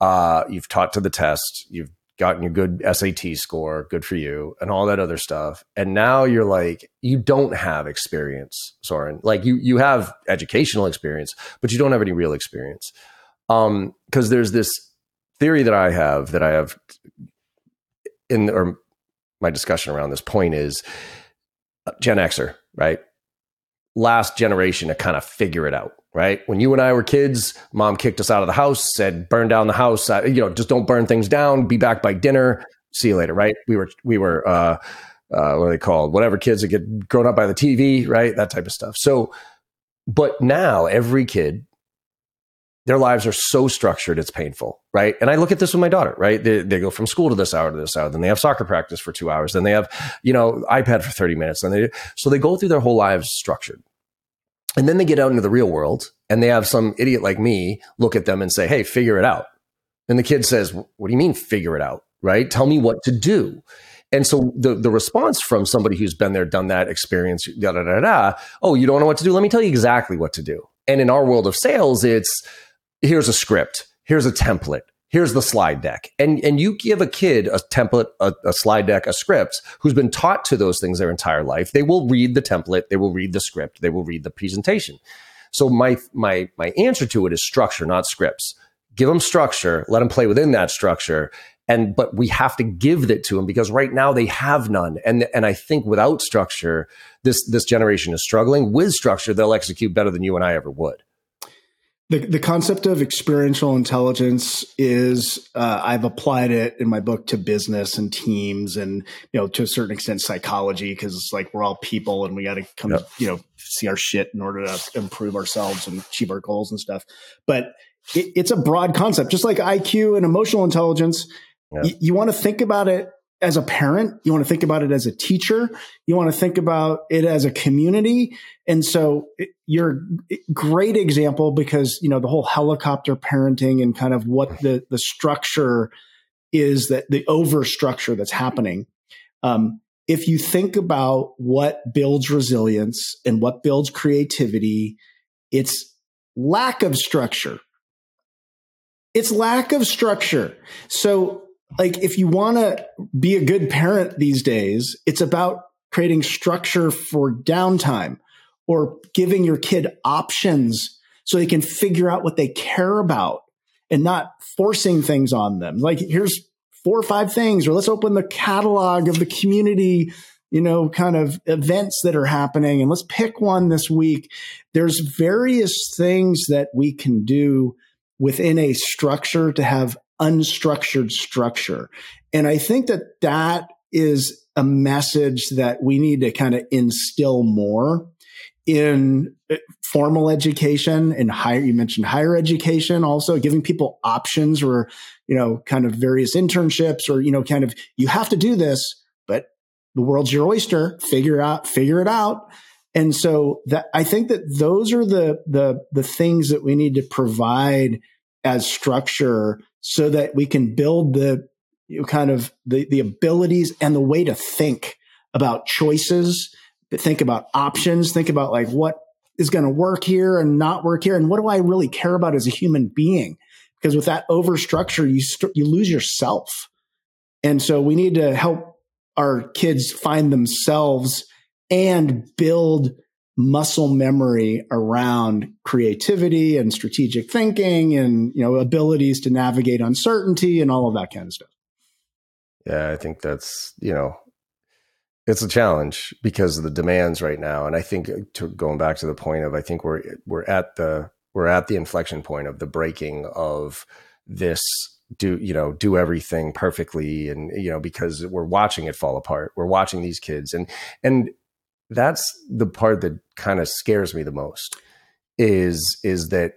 S1: uh, you've taught to the test, you've gotten your good SAT score, good for you, and all that other stuff. And now you're like, you don't have experience, Soren. Like you you have educational experience, but you don't have any real experience. Um, because there's this theory that I have that I have in or my discussion around this point is uh, Gen Xer, right? Last generation to kind of figure it out right? When you and I were kids, mom kicked us out of the house, said, burn down the house, uh, you know, just don't burn things down, be back by dinner, see you later, right? We were, we were, uh, uh, what are they called? Whatever kids that get grown up by the TV, right? That type of stuff. So, but now every kid, their lives are so structured, it's painful, right? And I look at this with my daughter, right? They, they go from school to this hour to this hour, then they have soccer practice for two hours, then they have, you know, iPad for 30 minutes, and they, so they go through their whole lives structured. And then they get out into the real world and they have some idiot like me look at them and say, Hey, figure it out. And the kid says, What do you mean figure it out? Right? Tell me what to do. And so the, the response from somebody who's been there, done that experience, da, da, da, da, oh, you don't know what to do? Let me tell you exactly what to do. And in our world of sales, it's here's a script, here's a template, here's the slide deck. And, and you give a kid a template, a, a, slide deck, a script who's been taught to those things their entire life. They will read the template, they will read the script, they will read the presentation. So my, my, my answer to it is structure, not scripts. Give them structure, let them play within that structure. And, but we have to give it to them because right now they have none. And, and I think without structure, this, this generation is struggling. With structure, they'll execute better than you and I ever would.
S3: The, the concept of experiential intelligence is uh, I've applied it in my book to business and teams and you know to a certain extent psychology because it's like we're all people and we got to come yep. you know see our shit in order to improve ourselves and achieve our goals and stuff. But it, it's a broad concept, just like IQ and emotional intelligence. Yep. Y- you want to think about it as a parent, you want to think about it as a teacher, you want to think about it as a community. And so you're a great example because, you know, the whole helicopter parenting and kind of what the, the structure is that the over structure that's happening. Um, if you think about what builds resilience and what builds creativity, it's lack of structure. It's lack of structure. So like if you want to be a good parent these days, it's about creating structure for downtime or giving your kid options so they can figure out what they care about and not forcing things on them. Like here's four or five things, or let's open the catalog of the community, you know, kind of events that are happening and let's pick one this week. There's various things that we can do within a structure to have unstructured structure. And I think that that is a message that we need to kind of instill more in uh, formal education and higher you mentioned higher education also giving people options or you know kind of various internships or you know kind of you have to do this but the world's your oyster figure out figure it out and so that i think that those are the the the things that we need to provide as structure so that we can build the you know, kind of the, the abilities and the way to think about choices, think about options, think about like what is going to work here and not work here. And what do I really care about as a human being? Because with that over structure, you, st- you lose yourself. And so we need to help our kids find themselves and build muscle memory around creativity and strategic thinking and you know abilities to navigate uncertainty and all of that kind of stuff.
S1: Yeah i think that's you know it's a challenge because of the demands right now. And i think uh, to going back to the point of i think we're we're at the we're at the inflection point of the breaking of this do you know do everything perfectly and you know because we're watching it fall apart. We're watching these kids and and that's the part that kind of scares me the most is is that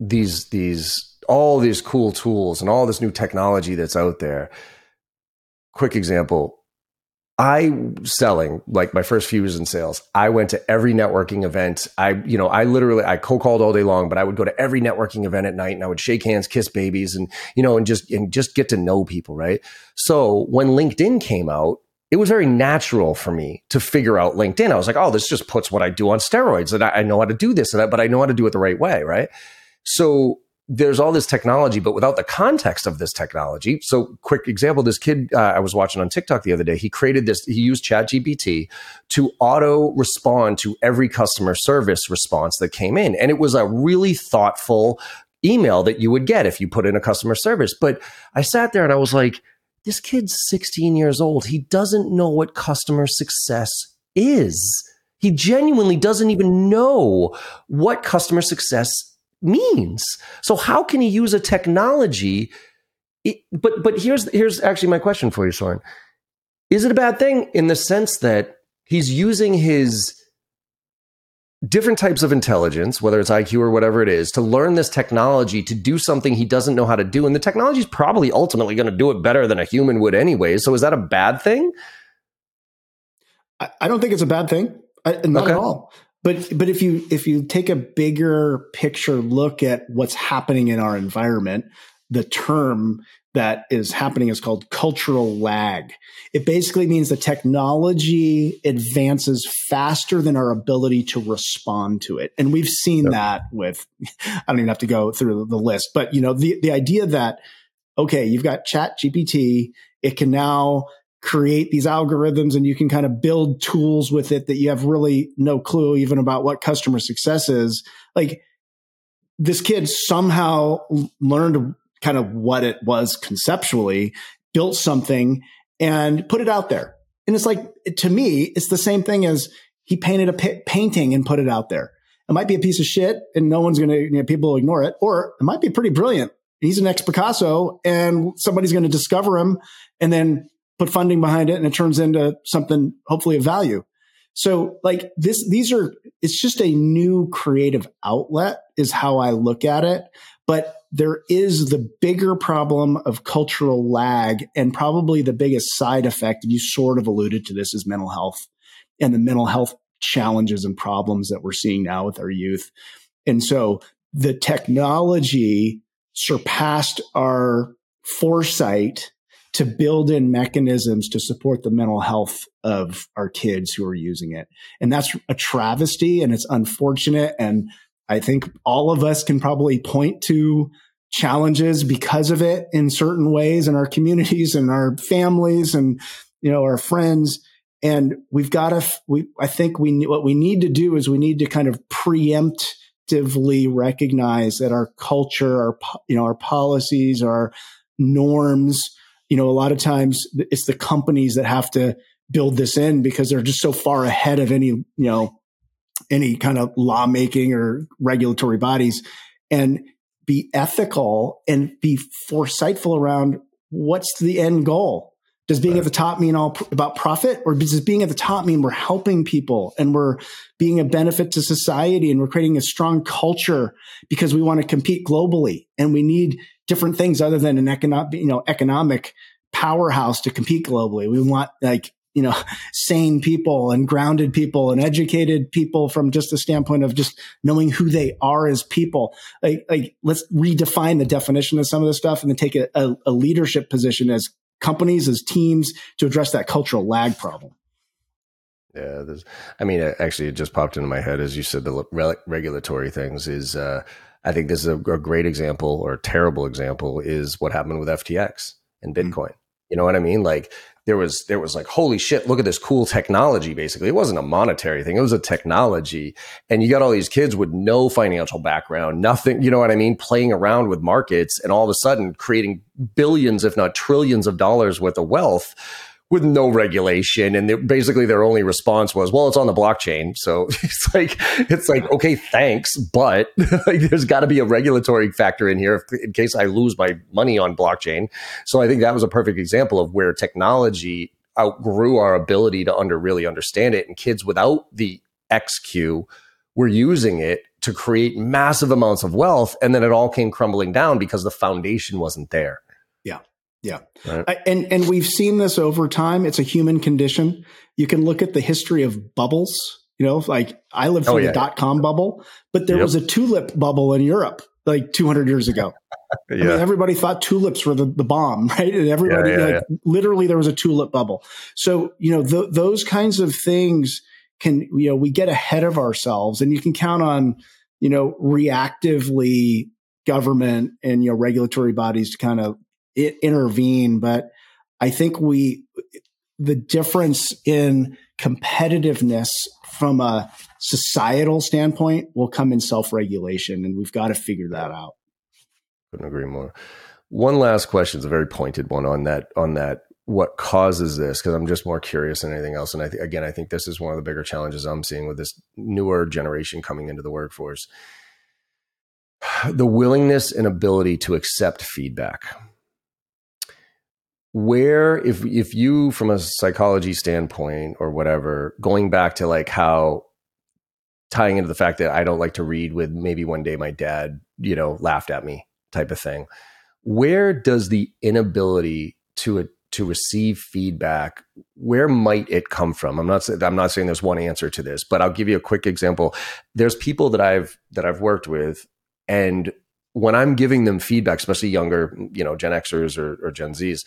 S1: these these all these cool tools and all this new technology that's out there quick example I selling like my first few years in sales. I went to every networking event. I, you know, I literally I cold called all day long, but I would go to every networking event at night and I would shake hands, kiss babies, and you know, and just and just get to know people, right? So when LinkedIn came out, it was very natural for me to figure out LinkedIn. I was like, oh, this just puts what I do on steroids, and I, I know how to do this, and I, but I know how to do it the right way, right? So there's all this technology, but without the context of this technology. So, quick example: this kid uh, I was watching on TikTok the other day. He created this. He used ChatGPT to auto respond to every customer service response that came in, and it was a really thoughtful email that you would get if you put in a customer service. But I sat there and I was like, "This kid's 16 years old. He doesn't know what customer success is." He genuinely doesn't even know what customer success means. So how can he use a technology? It, but but here's here's actually my question for you, Soren. Is it a bad thing in the sense that he's using his different types of intelligence, whether it's IQ or whatever it is, to learn this technology to do something he doesn't know how to do, and the technology is probably ultimately going to do it better than a human would anyway. So is that a bad thing?
S3: I, I don't think it's a bad thing. I, not okay. at all. But but if you if you take a bigger picture look at what's happening in our environment, the term that is happening is called cultural lag. It basically means the technology advances faster than our ability to respond to it. And we've seen yep. that with I don't even have to go through the list, but you know, the the idea that okay, you've got ChatGPT, it can now create these algorithms and you can kind of build tools with it that you have really no clue even about what customer success is. Like this kid somehow learned kind of what it was conceptually, built something and put it out there. And it's like, to me, it's the same thing as he painted a p- painting and put it out there. It might be a piece of shit and no one's going to, you know, people will ignore it, or it might be pretty brilliant. He's an ex Picasso and somebody's going to discover him and then put funding behind it and it turns into something hopefully of value. So like this, these are, it's just a new creative outlet is how I look at it. But there is the bigger problem of cultural lag and probably the biggest side effect. And you sort of alluded to this is mental health and the mental health challenges and problems that we're seeing now with our youth. And so the technology surpassed our foresight to build in mechanisms to support the mental health of our kids who are using it. And that's a travesty and it's unfortunate. And I think all of us can probably point to challenges because of it in certain ways in our communities and our families and, you know, our friends. And we've got to, we, I think we, what we need to do is we need to kind of preemptively recognize that our culture, our, you know, our policies, our norms, you know, a lot of times it's the companies that have to build this in because they're just so far ahead of any, you know, any kind of lawmaking or regulatory bodies and be ethical and be foresightful around what's the end goal. Does being right. at the top mean all about profit or does being at the top mean we're helping people and we're being a benefit to society and we're creating a strong culture because we want to compete globally and we need different things other than an economic, you know, economic powerhouse to compete globally. We want like, you know, sane people and grounded people and educated people from just the standpoint of just knowing who they are as people. Like, like let's redefine the definition of some of this stuff and then take a, a, a leadership position as companies, as teams to address that cultural lag problem.
S1: Yeah, there's, I mean, actually, it just popped into my head as you said the re- regulatory things is, uh, I think this is a, a, great example or a terrible example is what happened with FTX and mm-hmm. Bitcoin. Mm-hmm. You know what I mean? Like there was there was like holy shit, look at this cool technology. Basically, it wasn't a monetary thing; it was a technology. And you got all these kids with no financial background, nothing. You know what I mean? Playing around with markets, and all of a sudden creating billions, if not trillions, of dollars worth of wealth with no regulation and basically their only response was well it's on the blockchain. So it's like it's like okay thanks but like there's got to be a regulatory factor in here in case i lose my money on blockchain. So i think that was a perfect example of where technology outgrew our ability to under really understand it and kids without the XQ were using it to create massive amounts of wealth and then it all came crumbling down because the foundation wasn't there.
S3: Yeah yeah. Right. I, and and we've seen this over time. It's a human condition. You can look at the history of bubbles. You know, like I lived through oh, yeah. the dot com bubble, but there yep. was a tulip bubble in Europe like 200 years ago. yeah. I mean, everybody thought tulips were the, the bomb, right? And everybody, yeah, like, literally, there was a tulip bubble. So, you know, th- those kinds of things can, you know, we get ahead of ourselves and you can count on, you know, reactively government and, you know, regulatory bodies to kind of intervene. But I think we, the difference in competitiveness from a societal standpoint will come in self regulation. And we've got to figure that out.
S1: Couldn't agree more. One last question is a very pointed one on that, on that what causes this because i'm just more curious than anything else and i th- again i think this is one of the bigger challenges i'm seeing with this newer generation coming into the workforce the willingness and ability to accept feedback where if if you from a psychology standpoint or whatever going back to like how tying into the fact that I don't like to read with maybe one day my dad you know laughed at me type of thing where does the inability to to receive feedback where might it come from? I'm not i'm not saying there's one answer to this but i'll give you a quick example. There's people that i've that i've worked with and when i'm giving them feedback especially younger you know gen xers or, or gen z's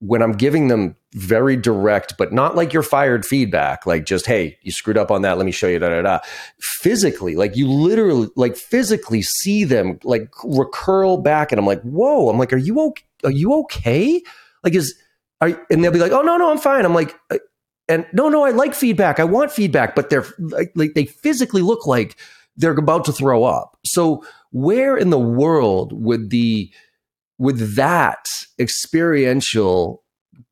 S1: when I'm giving them very direct, but not like you're fired feedback, like just, hey, you screwed up on that. Let me show you, da da da. Physically, like you literally, like physically see them like recurl back. And I'm like, whoa, I'm like, are you okay? Are you okay? Like, is, are, and they'll be like, oh, no, no, I'm fine. I'm like, uh, and no, no, I like feedback. I want feedback, but they're like, like they physically look like they're about to throw up. So, where in the world would the, with that experiential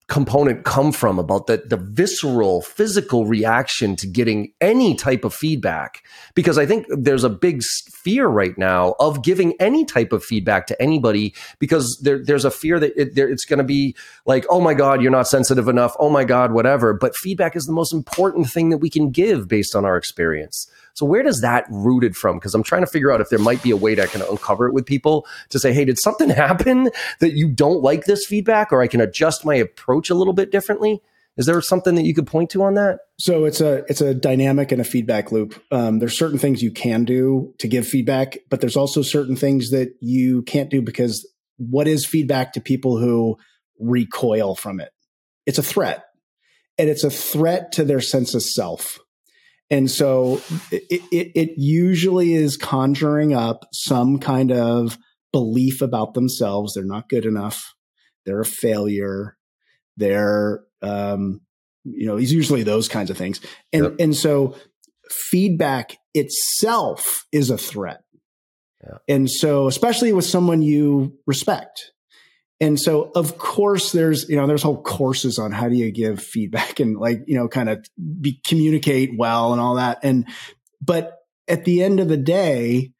S1: component come from about the, the visceral physical reaction to getting any type of feedback? Because i think there's a big fear right now of giving any type of feedback to anybody because there, there's a fear that it, there, it's going to be like oh my god you're not sensitive enough. Oh my god whatever. But feedback is the most important thing that we can give based on our experience so where does that rooted from? Because I'm trying to figure out if there might be a way that I can uncover it with people to say, hey, did something happen that you don't like this feedback, or I can adjust my approach a little bit differently? Is there something that you could point to on that?
S3: So it's a it's a dynamic and a feedback loop. Um, there's certain things you can do to give feedback, but there's also certain things that you can't do because what is feedback to people who recoil from it? It's a threat, and it's a threat to their sense of self. And so it, it, it, usually is conjuring up some kind of belief about themselves. They're not good enough. They're a failure. They're, um, you know, it's usually those kinds of things. And, yep. and so feedback itself is a threat. Yeah. And so, especially with someone you respect, and so, of course, there's, you know, there's whole courses on how do you give feedback and like, you know, kind of be, communicate well and all that. And, but at the end of the day,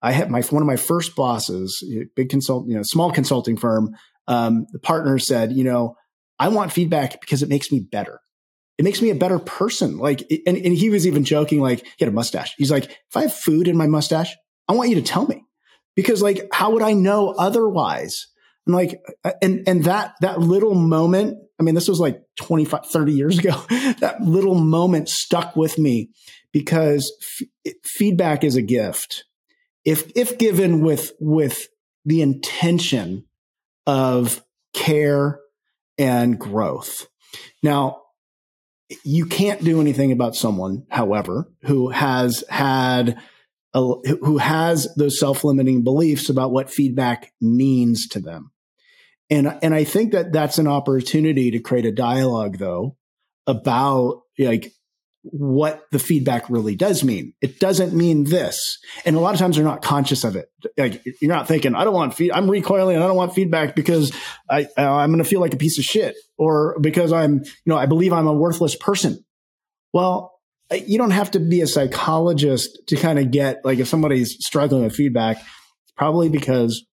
S3: I had my, one of my first bosses, big consult, you know, small consulting firm. Um, the partner said, you know, I want feedback because it makes me better. It makes me a better person. Like, and, and he was even joking, like, he had a mustache. He's like, if I have food in my mustache, I want you to tell me because like, how would I know otherwise? And like, uh, and, and that, that little moment, I mean, this was like 25, 30 years ago. that little moment stuck with me because f- feedback is a gift. If, if given with, with the intention of care and growth. Now, you can't do anything about someone, however, who has had a, who has those self-limiting beliefs about what feedback means to them. And, and I think that that's an opportunity to create a dialogue though about like, what the feedback really does mean. It doesn't mean this. And a lot of times they're not conscious of it. Like you're not thinking, I don't want feed, I'm recoiling I don't want feedback because I, uh, I'm going to feel like a piece of shit or because I'm, you know, I believe I'm a worthless person. Well, you don't have to be a psychologist to kind of get like if somebody's struggling with feedback, it's probably because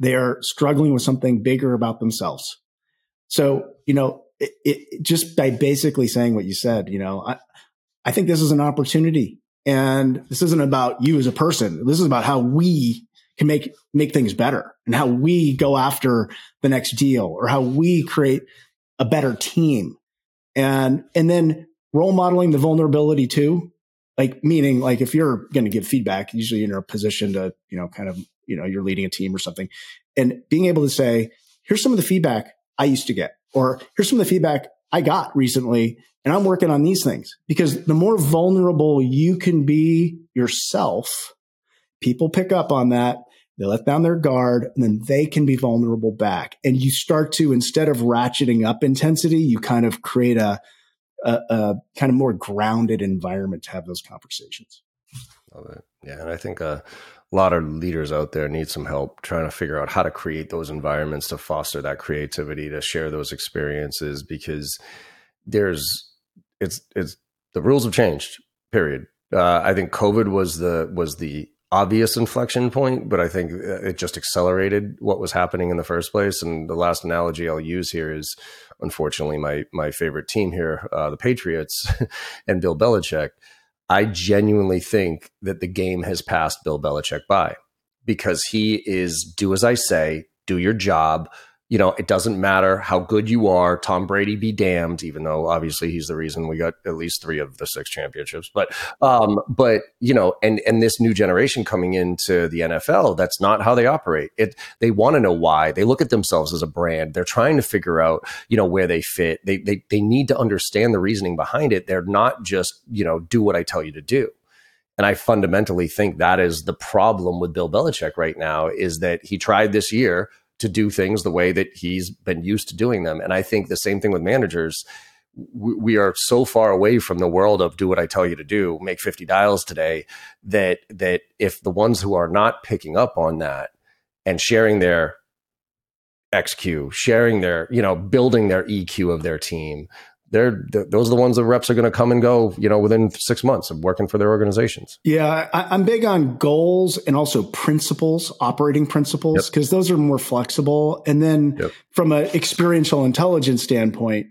S3: they're struggling with something bigger about themselves. So, you know, it, it, just by basically saying what you said, you know, I, I think this is an opportunity and this isn't about you as a person. This is about how we can make, make things better and how we go after the next deal or how we create a better team. And, and then role modeling the vulnerability too. Like meaning like if you're going to give feedback, usually you're in a position to, you know, kind of, you know, you're leading a team or something and being able to say, here's some of the feedback I used to get or here's some of the feedback I got recently and I'm working on these things because the more vulnerable you can be yourself, people pick up on that. They let down their guard and then they can be vulnerable back. And you start to, instead of ratcheting up intensity, you kind of create a, a, a kind of more grounded environment to have those conversations.
S1: Love it. Yeah. And I think uh, a lot of leaders out there need some help trying to figure out how to create those environments to foster that creativity, to share those experiences because there's it's it's the rules have changed. Period. Uh, I think COVID was the was the obvious inflection point, but I think it just accelerated what was happening in the first place. And the last analogy I'll use here is, unfortunately, my my favorite team here, uh, the Patriots, and Bill Belichick. I genuinely think that the game has passed Bill Belichick by because he is do as I say, do your job, you know, it doesn't matter how good you are. Tom Brady be damned, even though obviously he's the reason we got at least three of the six championships. But, um, but you know, and and this new generation coming into the NFL, that's not how they operate. It they want to know why. They look at themselves as a brand. They're trying to figure out, you know, where they fit. They they they need to understand the reasoning behind it. They're not just you know do what I tell you to do. And I fundamentally think that is the problem with Bill Belichick right now is that he tried this year to do things the way that he's been used to doing them. And I think the same thing with managers. We are so far away from the world of do what I tell you to do, make 50 dials today that that if the ones who are not picking up on that and sharing their XQ, sharing their, you know, building their EQ of their team, they're those are the ones that reps are going to come and go you know within six months of working for their organizations
S3: yeah I, am big on goals and also principles operating principles because yep. those are more flexible and then yep. from an experiential intelligence standpoint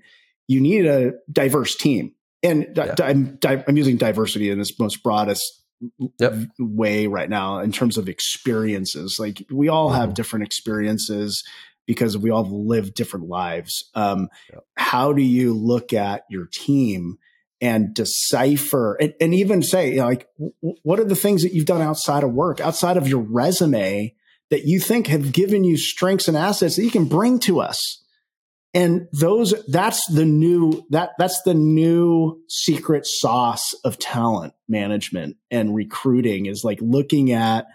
S3: you need a diverse team and yeah. I'm, I'm using diversity in this most broadest yep. way right now in terms of experiences like we all have mm-hmm. different experiences because we all live different lives. Um, yeah. How do you look at your team and decipher and, and even say, you know, like, w- what are the things that you've done outside of work, outside of your resume that you think have given you strengths and assets that you can bring to us? And those, that's the new, that, that's the new secret sauce of talent management and recruiting is like looking at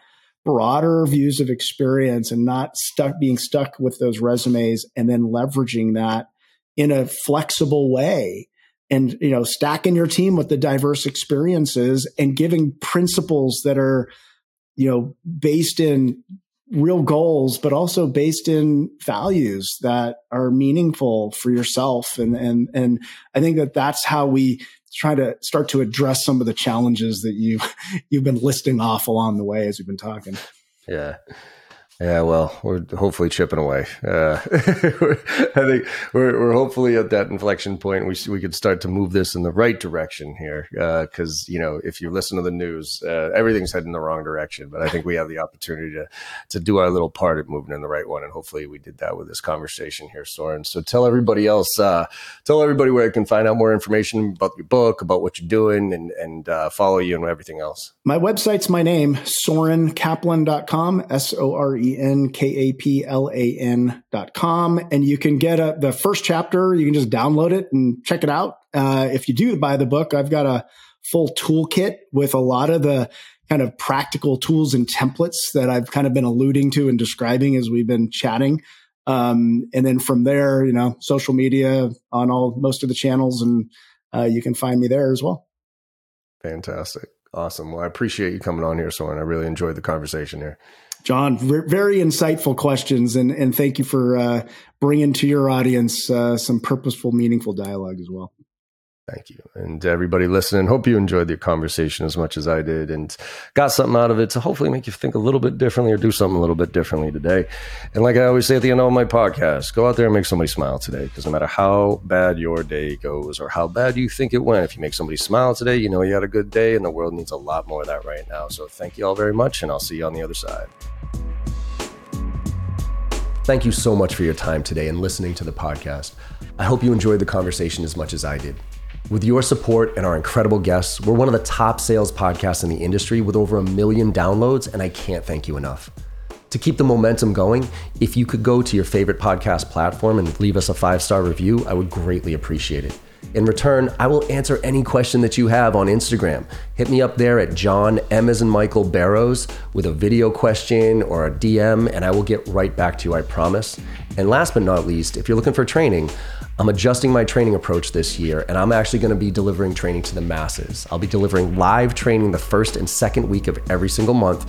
S3: broader views of experience and not stuck being stuck with those resumes and then leveraging that in a flexible way and you know stacking your team with the diverse experiences and giving principles that are you know based in real goals but also based in values that are meaningful for yourself. And and and I think that that's how we try to start to address some of the challenges that you you've been listing off along the way as we've been talking.
S1: Yeah. Yeah, well, we're hopefully chipping away. Uh, I think we're, we're hopefully at that inflection point. We we could start to move this in the right direction here, because uh, you know if you listen to the news, uh, everything's heading in the wrong direction. But I think we have the opportunity to to do our little part at moving in the right one, and hopefully we did that with this conversation here, Soren. So tell everybody else, uh, tell everybody where I can find out more information about your book, about what you're doing, and and uh, follow you and everything else.
S3: My website's my name, SorenKaplan.com, S O R E N K A P L A N dot com. And you can get a, the first chapter. You can just download it and check it out. Uh, if you do buy the book, I've got a full toolkit with a lot of the kind of practical tools and templates that I've kind of been alluding to and describing as we've been chatting. Um, and then from there, you know, social media on all most of the channels and uh, you can find me there as well.
S1: Fantastic. Awesome. Well, I appreciate you coming on here, Soren. I really enjoyed the conversation here.
S3: John, very insightful questions, and, and thank you for uh, bringing to your audience uh, some purposeful, meaningful dialogue as well.
S1: Thank you. And everybody listening, hope you enjoyed the conversation as much as I did and got something out of it to hopefully make you think a little bit differently or do something a little bit differently today. And like I always say at the end of my podcast, go out there and make somebody smile today because no matter how bad your day goes or how bad you think it went, if you make somebody smile today, you know you had a good day and the world needs a lot more of that right now. So thank you all very much and I'll see you on the other side. Thank you so much for your time today and listening to the podcast. I hope you enjoyed the conversation as much as I did. With your support and our incredible guests, we're one of the top sales podcasts in the industry with over a million downloads, and I can't thank you enough. To keep the momentum going, if you could go to your favorite podcast platform and leave us a five star review, I would greatly appreciate it. In return, I will answer any question that you have on Instagram. Hit me up there at John M as in Michael Barrows with a video question or a DM, and I will get right back to you, I promise. And last but not least, if you're looking for training, I'm adjusting my training approach this year, and I'm actually going to be delivering training to the masses. I'll be delivering live training the first and second week of every single month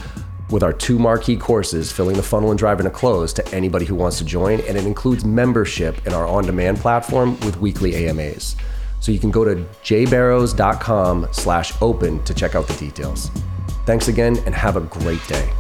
S1: with our two marquee courses, Filling the Funnel and Driving a Close, to anybody who wants to join. And it includes membership in our on demand platform with weekly AMAs. So you can go to jbarrows.com slash open to check out the details. Thanks again and have a great day.